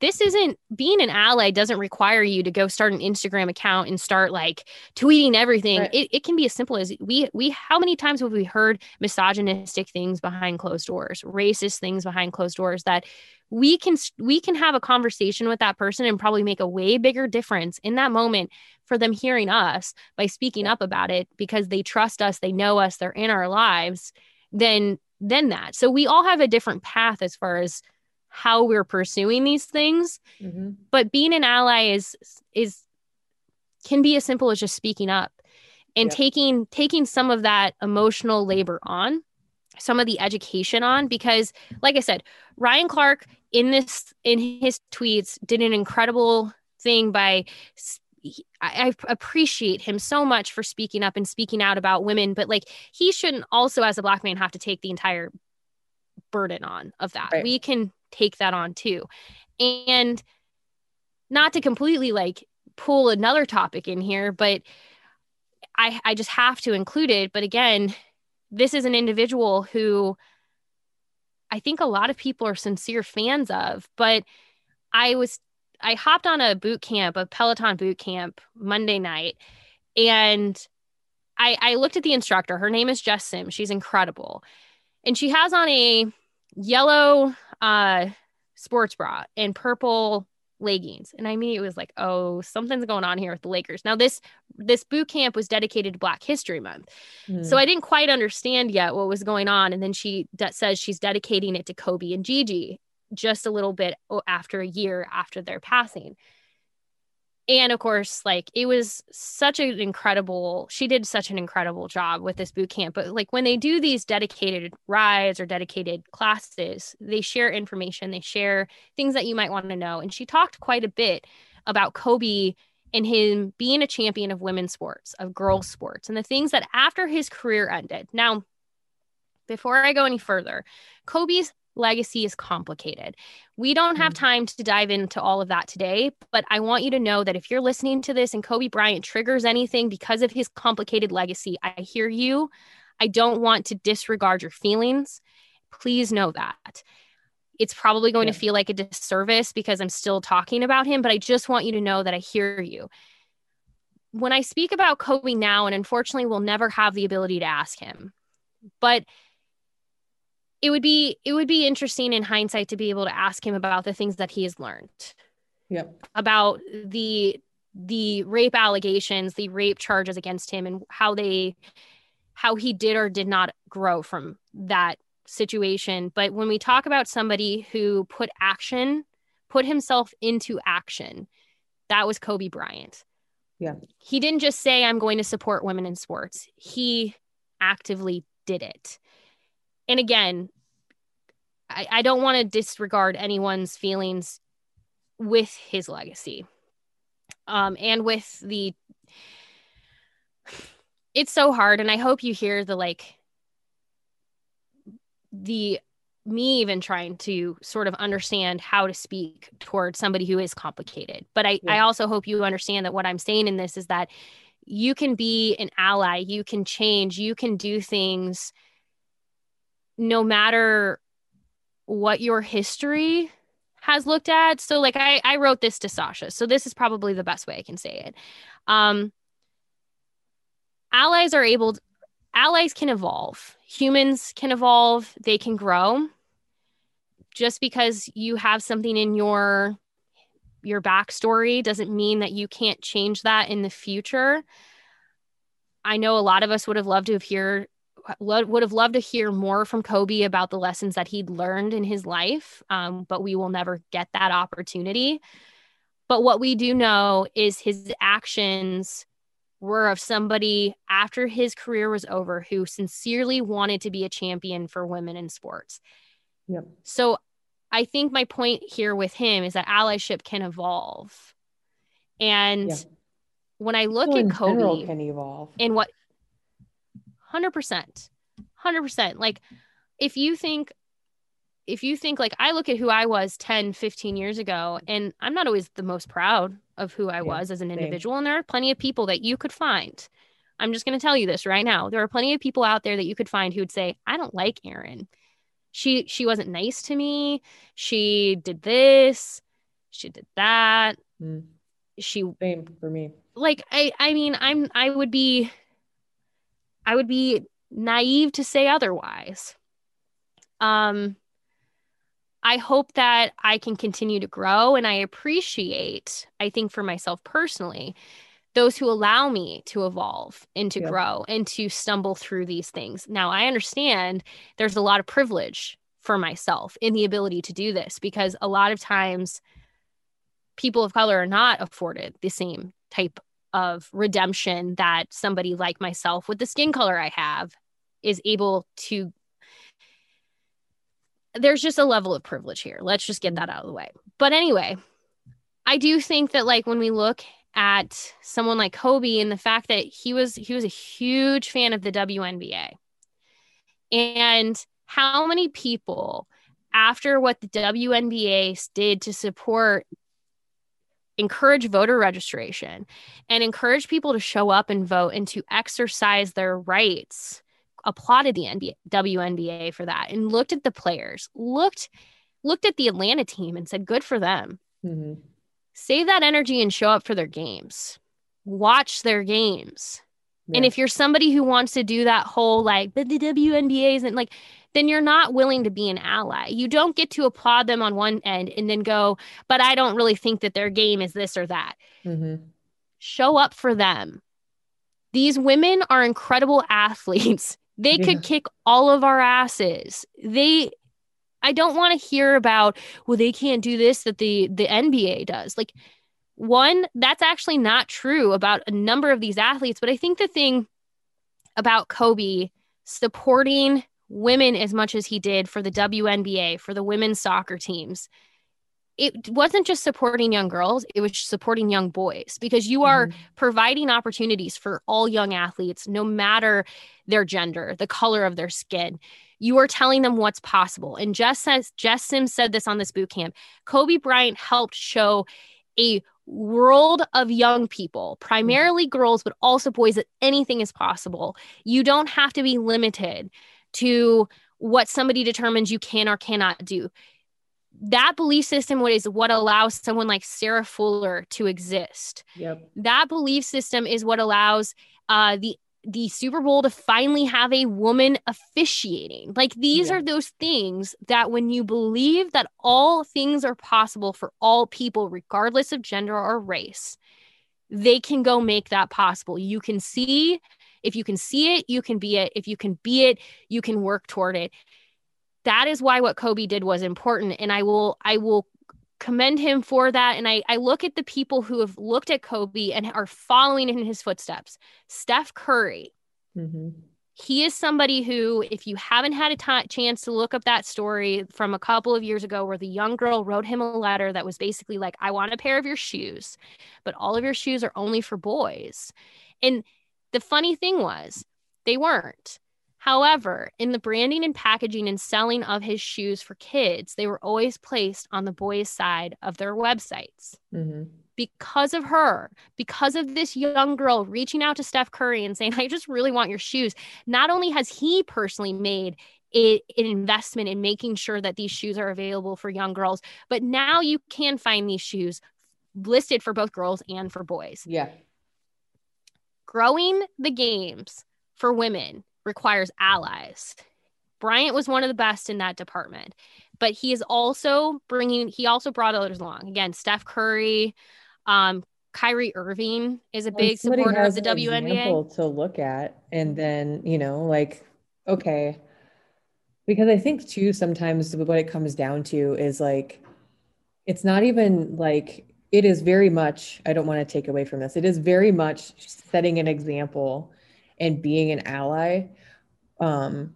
this isn't being an ally doesn't require you to go start an Instagram account and start like tweeting everything. Right. It, it can be as simple as we we how many times have we heard misogynistic things behind closed doors, racist things behind closed doors that we can we can have a conversation with that person and probably make a way bigger difference in that moment for them hearing us by speaking up about it because they trust us, they know us, they're in our lives, then then that. So we all have a different path as far as how we're pursuing these things hmm but being an ally is is can be as simple as just speaking up and taking taking some of that emotional labor on some of the education on because like i said ryan clark in this in his tweets did an incredible thing by I, I appreciate him so much for speaking up and speaking out about women, but like he shouldn't also, as a black man, have to take the entire burden on of that. Right. We can take that on too. And not to completely like pull another topic in here, but I I just have to include it. But again, this is an individual who I think a lot of people are sincere fans of, but I was I hopped on a boot camp, a Peloton boot camp Monday night, and I I looked at the instructor. Her name is Jess Sims. She's incredible. And she has on a yellow uh sports bra and purple leggings. And i immediately was like oh something's going on here with the lakers. Now this this boot camp was dedicated to black history month. Hmm. so i didn't quite understand yet what was going on. And then she de- says she's dedicating it to kobe and gigi just a little bit after a year after their passing and of course like it was such an incredible she did such an incredible job with this boot camp but like when they do these dedicated rides or dedicated classes they share information they share things that you might want to know and she talked quite a bit about kobe and him being a champion of women's sports of girls sports and the things that after his career ended. Now before i go any further kobe's legacy is complicated we don't have mm. time to dive into all of that today, but I want you to know that if you're listening to this and Kobe Bryant triggers anything because of his complicated legacy, I hear you. I don't want to disregard your feelings. Please know that. It's probably going Yeah. to feel like a disservice because I'm still talking about him, but I just want you to know that I hear you. When I speak about Kobe now, and unfortunately we'll never have the ability to ask him, but it would be it would be interesting in hindsight to be able to ask him about the things that he has learned. Yep. about the the rape allegations the rape charges against him and how they how he did or did not grow from that situation. But when we talk about somebody who put action put himself into action that was kobe bryant. Yeah. he didn't just say i'm going to support women in sports. He actively did it. And again i, I don't want to disregard anyone's feelings with his legacy. Um and with the it's so hard and i hope you hear the like the me even trying to sort of understand how to speak towards somebody who is complicated. But i i also hope you understand that what i'm saying in this is that you can be an ally you can change you can do things no matter what your history has looked at. So like I I wrote this to Sausha. So this is probably the best way I can say it. Um allies are able allies can evolve. Humans can evolve, they can grow. Just because you have something in your your backstory doesn't mean that you can't change that in the future. I know a lot of us would have loved to have hear lo- would have loved to hear more from Kobe about the lessons that he'd learned in his life, um, but we will never get that opportunity. But what we do know is his actions were of somebody after his career was over who sincerely wanted to be a champion for women in sports. Yep. So I think my point here with him is that allyship can evolve. And Yeah. when I look People at Kobe general can evolve. and what 100% 100% like if you think if you think like i look at who i was 10 15 years ago and i'm not always the most proud of who i Yeah, was as an same. individual and there are plenty of people that you could find. I'm just going to tell you this right now. There are plenty of people out there that you could find who would say i don't like erin. She she wasn't nice to me. She did this. She did that. Mm. she Same for me. like i i mean i'm i would be i would be naive to say otherwise um i hope that i can continue to grow and i appreciate i think for myself personally those who allow me to evolve and to Yeah. grow and to stumble through these things now i understand there's a lot of privilege for myself in the ability to do this because a lot of times people of color are not afforded the same type of redemption that somebody like myself with the skin color I have is able to. There's just a level of privilege here. Let's just get that out of the way. But anyway, I do think that, like, when we look at someone like Kobe and the fact that he was he was a huge fan of the WNBA. And how many people after what the WNBA did to support encourage voter registration and encourage people to show up and vote and to exercise their rights. Applauded the NBA, WNBA for that and looked at the players looked looked at the Atlanta team and said good for them. Mm-hmm. save that energy and show up for their games. Watch their games. And if you're somebody who wants to do that whole like but the WNBA isn't like then you're not willing to be an ally. You don't get to applaud them on one end and then go, but I don't really think that their game is this or that. hmm Show up for them. These women are incredible athletes. They Yeah. could kick all of our asses. They I don't want to hear about, well, they can't do this that the the NBA does. Like one, that's actually not true about a number of these athletes, but I think the thing about Kobe supporting women as much as he did for the WNBA, for the women's soccer teams, it wasn't just supporting young girls, it was supporting young boys because you are mm-hmm. providing opportunities for all young athletes, no matter their gender, the color of their skin. You are telling them what's possible. And Jess says, Jess Sims said this on this boot camp. Kobe Bryant helped show a world of young people, primarily girls, but also boys, that anything is possible. You don't have to be limited to what somebody determines you can or cannot do. That belief system is what allows someone like Sarah Fuller to exist. Yep. That belief system is what allows uh, the the Super Bowl to finally have a woman officiating. Like these Yeah. are those things that when you believe that all things are possible for all people, regardless of gender or race, they can go make that possible. You can see, if you can see it, you can be it. If you can be it, you can work toward it. That is why what Kobe did was important. And I will, I will commend him for that. And I, I look at the people who have looked at Kobe and are following in his footsteps. Steph Curry, hmm he is somebody who, if you haven't had a chance to look up that story from a couple of years ago, where the young girl wrote him a letter that was basically like, I want a pair of your shoes, but all of your shoes are only for boys. And the funny thing was, they weren't. However, in the branding and packaging and selling of his shoes for kids, they were always placed on the boys' side of their websites hmm because of her, because of this young girl reaching out to Steph Curry and saying, I just really want your shoes. Not only has he personally made it an investment in making sure that these shoes are available for young girls, but now you can find these shoes listed for both girls and for boys. Yeah. Growing the games for women requires allies. Bryant was one of the best in that department, but he is also bringing, he also brought others along. Again, Steph Curry, um, Kyrie Irving is a big supporter of the WNBA. to look at and then you know like okay because i think too sometimes what it comes down to is like it's not even like it is very much i don't want to take away from this it is very much setting an example and being an ally um,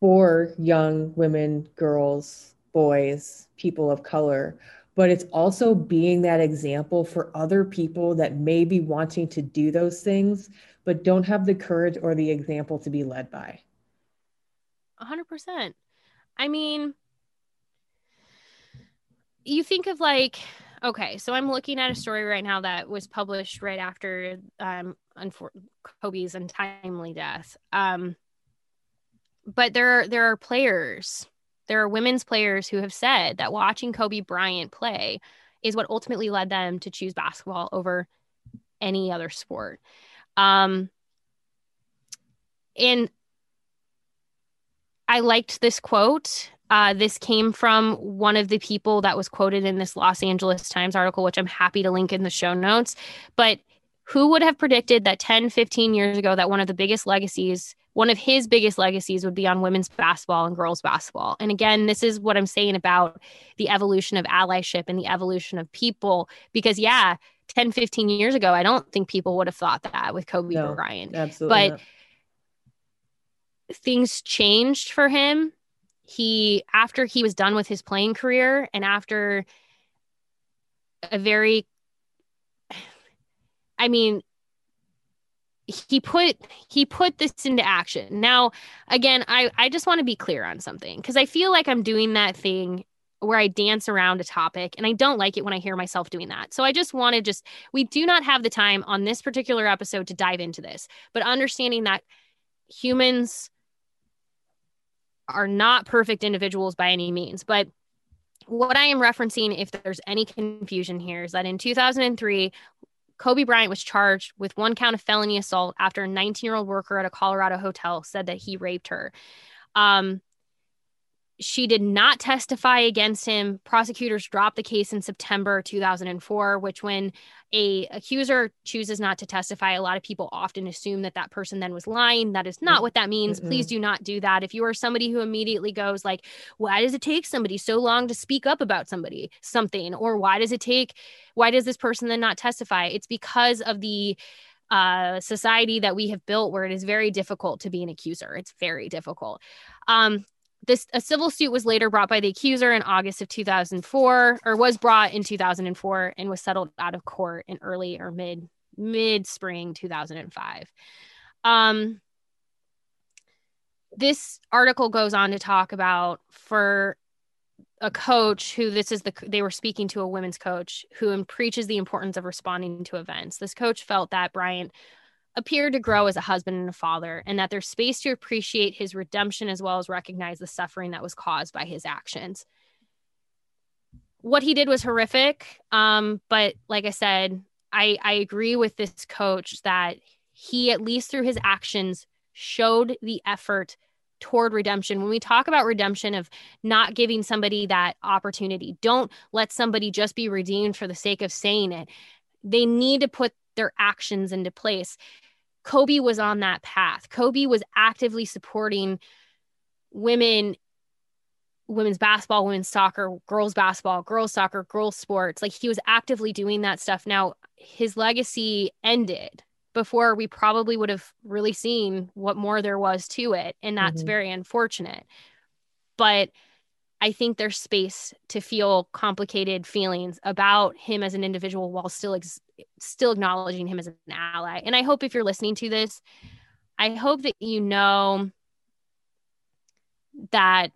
for young women girls boys people of color but it's also being that example for other people that may be wanting to do those things but don't have the courage or the example to be led by. 100%. I mean, you think of like, okay, so I'm looking at a story right now that was published right after um, unfor- Kobe's untimely death. Um, but there are, there are players, there are women's players who have said that watching Kobe Bryant play is what ultimately led them to choose basketball over any other sport. Um, and I liked this quote. Uh, this came from one of the people that was quoted in this Los Angeles Times article, which I'm happy to link in the show notes. But who would have predicted that 10, 15 years ago that one of the biggest legacies, one of his biggest legacies would be on women's basketball and girls basketball? And again, this is what I'm saying about the evolution of allyship and the evolution of people. Because, yeah, 10, 15 years ago, I don't think people would have thought that with Kobe No. Bryant Absolutely. But- things changed for him. He after he was done with his playing career and after a very I mean, he put he put this into action. Now, again, I I just want to be clear on something because I feel like I'm doing that thing where I dance around a topic and I don't like it when I hear myself doing that. So I just want to just we do not have the time on this particular episode to dive into this, but understanding that humans are not perfect individuals by any means, but what I am referencing, if there's any confusion here, is that in 2003, Kobe Bryant was charged with one count of felony assault after a 19 year old worker at a Colorado hotel said that he raped her. Um, she did not testify against him. Prosecutors dropped the case in September 2004, which when a accuser chooses not to testify, a lot of people often assume that that person then was lying. That is not what that means. Mm-hmm. Please do not do that. If you are somebody who immediately goes like, "Why does it take somebody so long to speak up about somebody something?" or "Why does it take why does this person then not testify?" It's because of the uh, society that we have built where it is very difficult to be an accuser. It's very difficult. Um, this a civil suit was later brought by the accuser in August of 2004 or was brought in 2004 and was settled out of court in early or mid mid spring 2005 um this article goes on to talk about for a coach who this is the they were speaking to a women's coach who preaches the importance of responding to events. This coach felt that bryant appeared to grow as a husband and a father, and that there's space to appreciate his redemption as well as recognize the suffering that was caused by his actions. What he did was horrific, um, but like I said, I, I agree with this coach that he, at least through his actions, showed the effort toward redemption. When we talk about redemption of not giving somebody that opportunity, don't let somebody just be redeemed for the sake of saying it. They need to put their actions into place. Kobe was on that path. Kobe was actively supporting women women's basketball, women's soccer, girls basketball, girls soccer, girls sports. Like he was actively doing that stuff. Now his legacy ended before we probably would have really seen what more there was to it. And that's mm-hmm. very unfortunate. But I think there's space to feel complicated feelings about him as an individual while still ex- still acknowledging him as an ally. And I hope if you're listening to this, I hope that you know that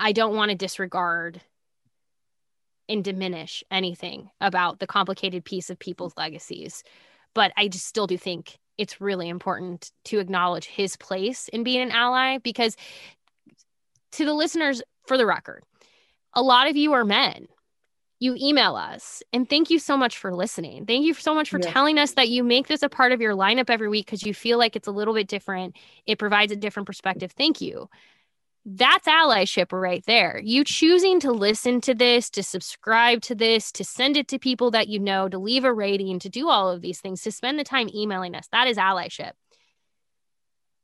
I don't want to disregard and diminish anything about the complicated piece of people's legacies. But I just still do think it's really important to acknowledge his place in being an ally because to the listeners, for the record, a lot of you are men. You email us, and thank you so much for listening. Thank you so much for yeah. telling us that you make this a part of your lineup every week because you feel like it's a little bit different. It provides a different perspective. Thank you. That's allyship right there. You choosing to listen to this, to subscribe to this, to send it to people that you know, to leave a rating, to do all of these things, to spend the time emailing us. That is allyship.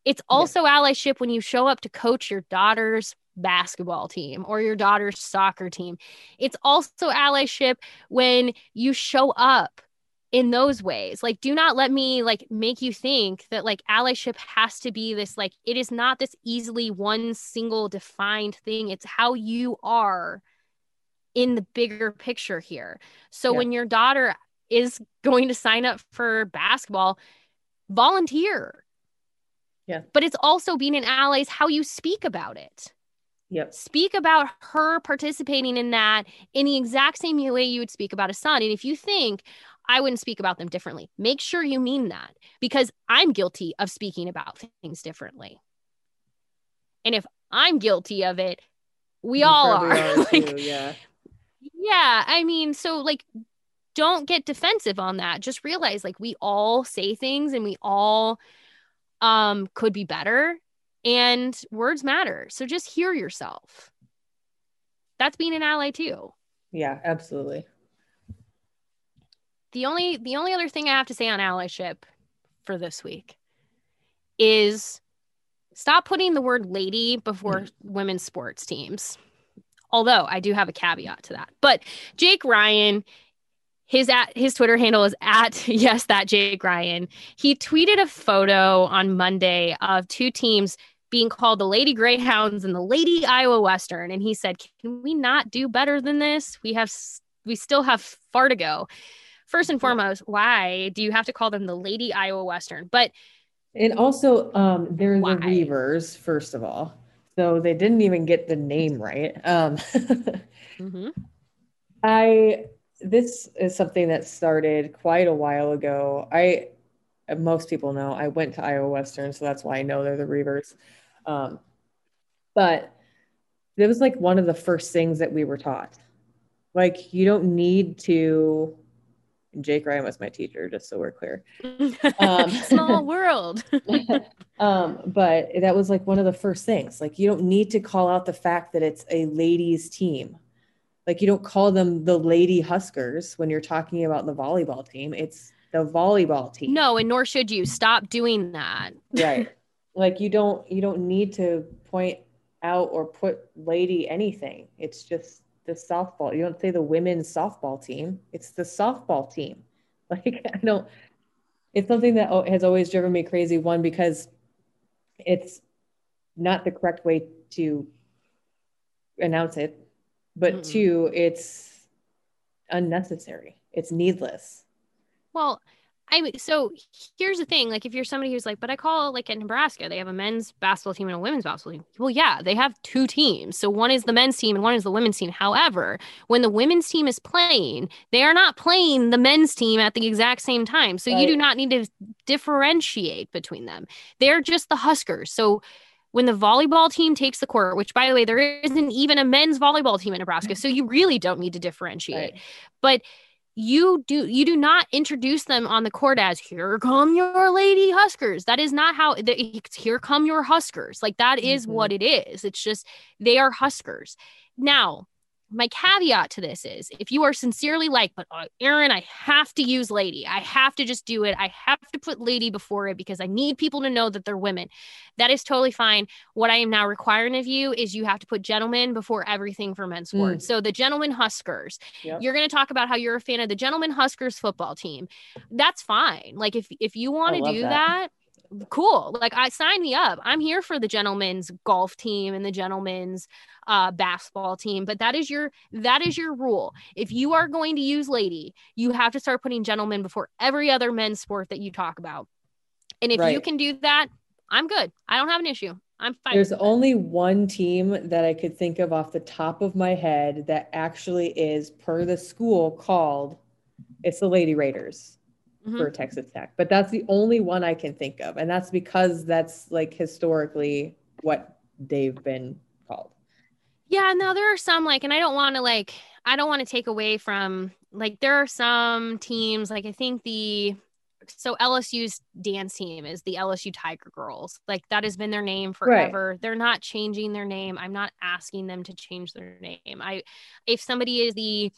It's also yeah. allyship when you show up to coach your daughter's basketball team or your daughter's soccer team. It's also allyship when you show up in those ways. Like do not let me like make you think that like allyship has to be this like it is not this easily one single defined thing. It's how you are in the bigger picture here. So yeah. when your daughter is going to sign up for basketball, volunteer yeah. But it's also being an ally is how you speak about it. Yep. Speak about her participating in that in the exact same way you would speak about a son. And if you think I wouldn't speak about them differently, make sure you mean that because I'm guilty of speaking about things differently. And if I'm guilty of it, we you all are. are like, too, yeah. Yeah. I mean, so like, don't get defensive on that. Just realize like we all say things and we all um, could be better and words matter. So just hear yourself. That's being an ally too. Yeah, absolutely. The only the only other thing I have to say on allyship for this week is stop putting the word lady before mm. women's sports teams. Although I do have a caveat to that. But Jake Ryan his at his Twitter handle is at yes that Jake Ryan. He tweeted a photo on Monday of two teams being called the Lady Greyhounds and the Lady Iowa Western, and he said, "Can we not do better than this? We have we still have far to go." first and foremost, why do you have to call them the Lady Iowa Western? But And also, um, they're Why? the Reivers, first of all. So they didn't even get the name right. Um, Mhm. I this is something that started quite a while ago. I most people know I went to Iowa Western, so that's why I know they're the Reivers. Um, but it was like one of the first things that we were taught. Like you don't need to. Jake Ryan was my teacher, just so we're clear. Um, small world. um, but that was like one of the first things. Like you don't need to call out the fact that it's a ladies team. Like you don't call them the Lady Huskers when you're talking about the volleyball team. It's the volleyball team. no, and nor should you stop doing that. right. Like you don't you don't need to point out or put lady anything. It's just the softball. You don't say the women's softball team. It's the softball team. Like I don't. It's something that has always driven me crazy. One because it's not the correct way to announce it, but Mm-mm. two, it's unnecessary. It's needless. Well, I so here's the thing: like, if you're somebody who's like, but I call like at Nebraska, they have a men's basketball team and a women's basketball team. Well, yeah, they have two teams. So one is the men's team and one is the women's team. However, when the women's team is playing, they are not playing the men's team at the exact same time. So you do not need to differentiate between them. They're just the Huskers. So when the volleyball team takes the court, which by the way, there isn't even a men's volleyball team in Nebraska, so you really don't need to differentiate. Right. but you do you do not introduce them on the court as here come your lady huskers. That is not how the, here come your huskers. Like that is Mhm. what it is. It's just they are huskers. Now my caveat to this is if you are sincerely like but uh, erin i have to use lady. I have to just do it. I have to put lady before it because i need people to know that they're women. That is totally fine. What i am now requiring of you is you have to put gentlemen before everything for men's Mm. sports so the gentlemen huskers Yep. you're going to talk about how you're a fan of the gentlemen huskers football team. That's fine. Like if if you want to do that. that cool. Like i sign me up. I'm here for the gentlemen's golf team and the gentlemen's uh basketball team but that is your that is your rule. If you are going to use lady you have to start putting gentlemen before every other men's sport that you talk about. And if you can do that i'm good. I don't have an issue. I'm fine There's only one team that I could think of off the top of my head that actually is per the school called it's the Lady Raiders Mhm. for Texas Tech. But that's the only one I can think of. And that's because that's like historically what they've been called. Yeah, now there are some like, and I don't want to like, I don't want to take away from like, there are some teams like I think the so LSU's dance team is the LSU Tiger Girls. Like that has been their name forever. They're not changing their name. I'm not asking them to change their name. I if somebody is the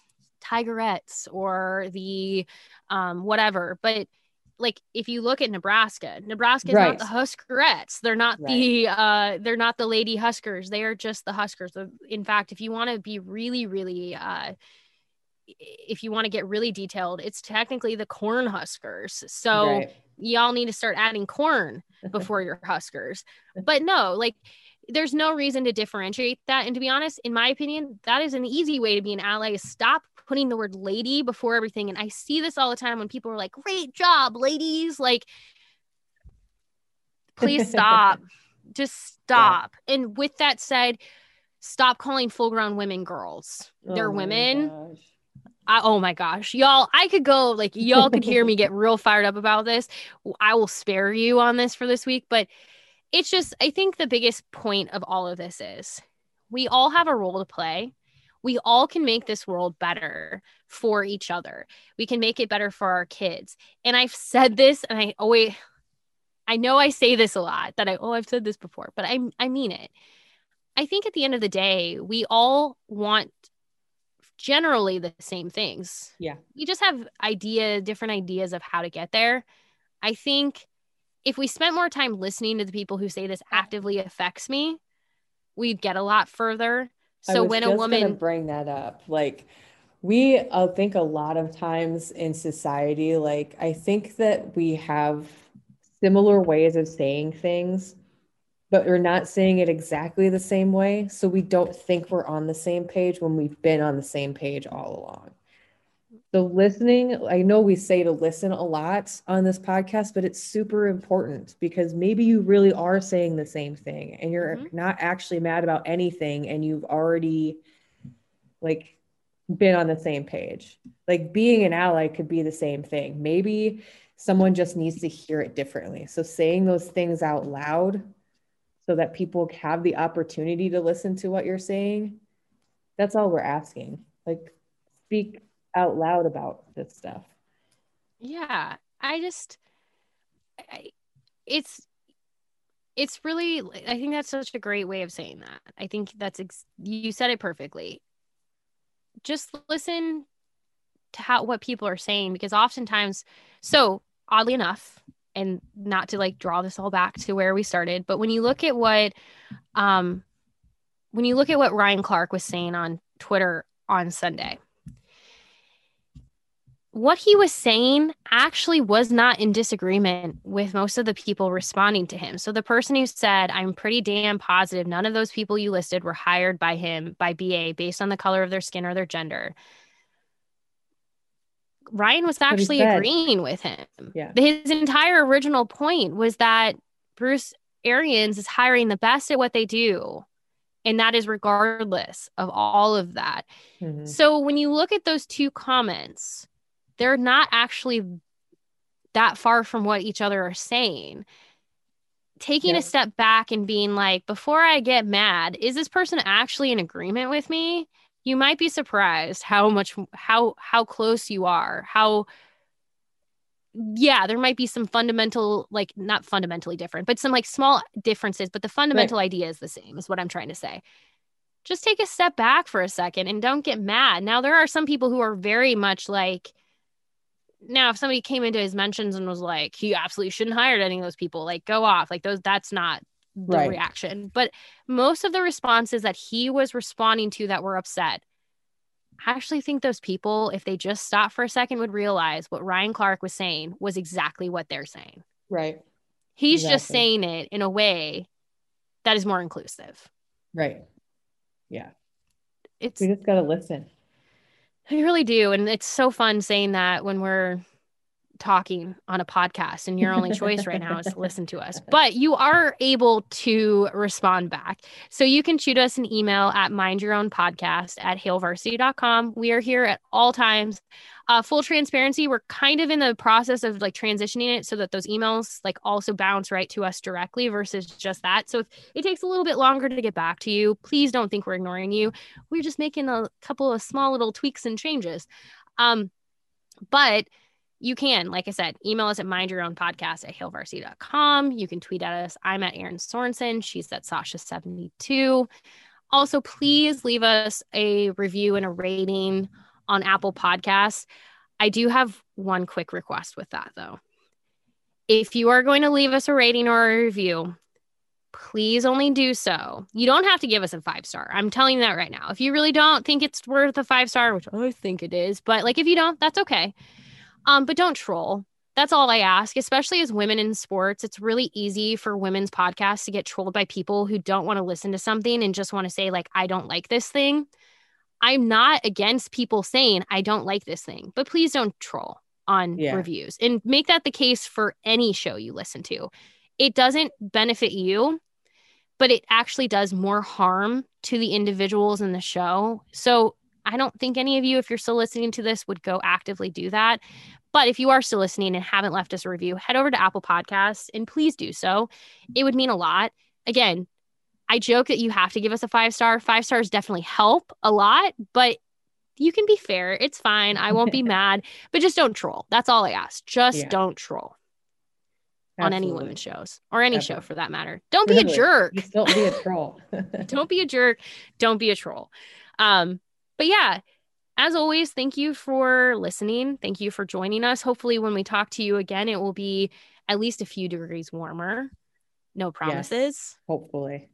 Tigerettes or the um whatever, but like if you look at Nebraska, Nebraska is not the Huskerettes. They're not the uh they're not the Lady Huskers. They are just the Huskers. In fact, if you want to be really really uh if you want to get really detailed, it's technically the corn huskers. So Right. y'all need to start adding corn before your huskers. But no, like there's no reason to differentiate that. And to be honest, in my opinion, that is an easy way to be an ally. Stop putting the word lady before everything. And I see this all the time when people are like, great job, ladies. Like, please stop. Just stop. And with that said, stop calling full grown women girls. They're Oh women. I, oh my gosh, y'all, I could go like y'all could hear me get real fired up about this. I will spare you on this for this week, but it's just I think the biggest point of all of this is we all have a role to play. We all can make this world better for each other. We can make it better for our kids. And I've said this and I always I know I say this a lot that I oh I've said this before, but I I mean it. I think at the end of the day, we all want generally the same things. Yeah. We just have idea different ideas of how to get there. I think if we spent more time listening to the people who say this actively affects me, we'd get a lot further. So when a woman bring that up, like we, I think a lot of times in society, like I think that we have similar ways of saying things, but we're not saying it exactly the same way. So we don't think we're on the same page when we've been on the same page all along. So listening, I know we say to listen a lot on this podcast, but it's super important because maybe you really are saying the same thing and you're Mhm. not actually mad about anything and you've already like been on the same page. Like being an ally could be the same thing. Maybe someone just needs to hear it differently. So saying those things out loud so that people have the opportunity to listen to what you're saying. That's all we're asking. Like speak out loud about this stuff. Yeah, I just, I, it's, it's really. I think that's such a great way of saying that. I think that's ex- you said it perfectly. Just listen to how what people are saying because oftentimes, so oddly enough, and not to like draw this all back to where we started, but when you look at what, um, when you look at what Ryan Clark was saying on Twitter on Sunday what he was saying actually was not in disagreement with most of the people responding to him. So the person who said, I'm pretty damn positive none of those people you listed were hired by him by BA based on the color of their skin or their gender. Ryan was actually agreeing with him. Yeah. His entire original point was that Bruce Arians is hiring the best at what they do. And that is regardless of all of that. Mhm. So when you look at those two comments, they're not actually that far from what each other are saying. Taking Yeah. a step back and being like, before I get mad, is this person actually in agreement with me? You might be surprised how much how how close you are. How yeah, there might be some fundamental like not fundamentally different, but some like small differences, but the fundamental idea is the same is what I'm trying to say just take a step back for a second and don't get mad. Now, there are some people who are very much like, now, if somebody came into his mentions and was like, he absolutely shouldn't hire any of those people, like, go off, like, those, that's not the Right. reaction. But most of the responses that he was responding to that were upset, I actually think those people, if they just stopped for a second, would realize what Ryan Clark was saying was exactly what they're saying. Right. He's just saying it in a way that is more inclusive. Right. Yeah. It's We just got to listen. I really do. And it's so fun saying that when we're talking on a podcast and your only choice right now is to listen to us. But you are able to respond back. So you can shoot us an email at mind your own podcast at hailvarsity.com. We are here at all times. Uh, full transparency, we're kind of in the process of like transitioning it so that those emails like also bounce right to us directly versus just that. So if it takes a little bit longer to get back to you, please don't think we're ignoring you. We're just making a couple of small little tweaks and changes. Um, but you can, like I said, email us at mind your own podcast at hailvarsity.com. You can tweet at us. I'm at Erin Sorensen. She's at Sausha72. Also, please leave us a review and a rating on Apple Podcasts. I do have one quick request with that, though. If you are going to leave us a rating or a review, please only do so. You don't have to give us a five star. I'm telling you that right now. If you really don't think it's worth a five star, which I think it is, but like if you don't, that's okay. Um, but don't troll. That's all I ask, especially as women in sports. It's really easy for women's podcasts to get trolled by people who don't want to listen to something and just want to say, like, I don't like this thing. I'm not against people saying, I don't like this thing, but please don't troll on Yeah. reviews and make that the case for any show you listen to. It doesn't benefit you, but it actually does more harm to the individuals in the show. So I don't think any of you, if you're still listening to this, would go actively do that. But if you are still listening and haven't left us a review, head over to Apple Podcasts and please do so. It would mean a lot. Again, I joke that you have to give us a five star. Five stars definitely help a lot, but you can be fair. It's fine. I won't be mad, but just don't troll. That's all I ask. Just Yeah. don't troll on any Absolutely. women's shows or any Ever. show for that matter. Don't be a jerk Just don't be a troll. don't be a jerk don't be a troll um but yeah as always thank you for listening thank you for joining us hopefully when we talk to you again it will be at least a few degrees warmer no promises Hopefully.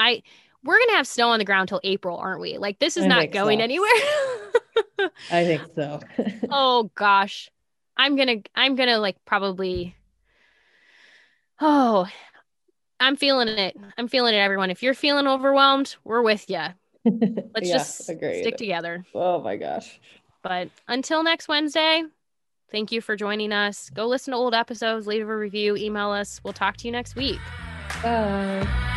I we're gonna have snow on the ground till april aren't we like this is I not going so. anywhere I think so. oh gosh i'm gonna i'm gonna like probably oh i'm feeling it i'm feeling it everyone if you're feeling overwhelmed we're with you let's Yeah, just agreed. stick together Oh my gosh. But until next Wednesday, thank you for joining us. Go listen to old episodes, leave a review, email us. We'll talk to you next week. Bye.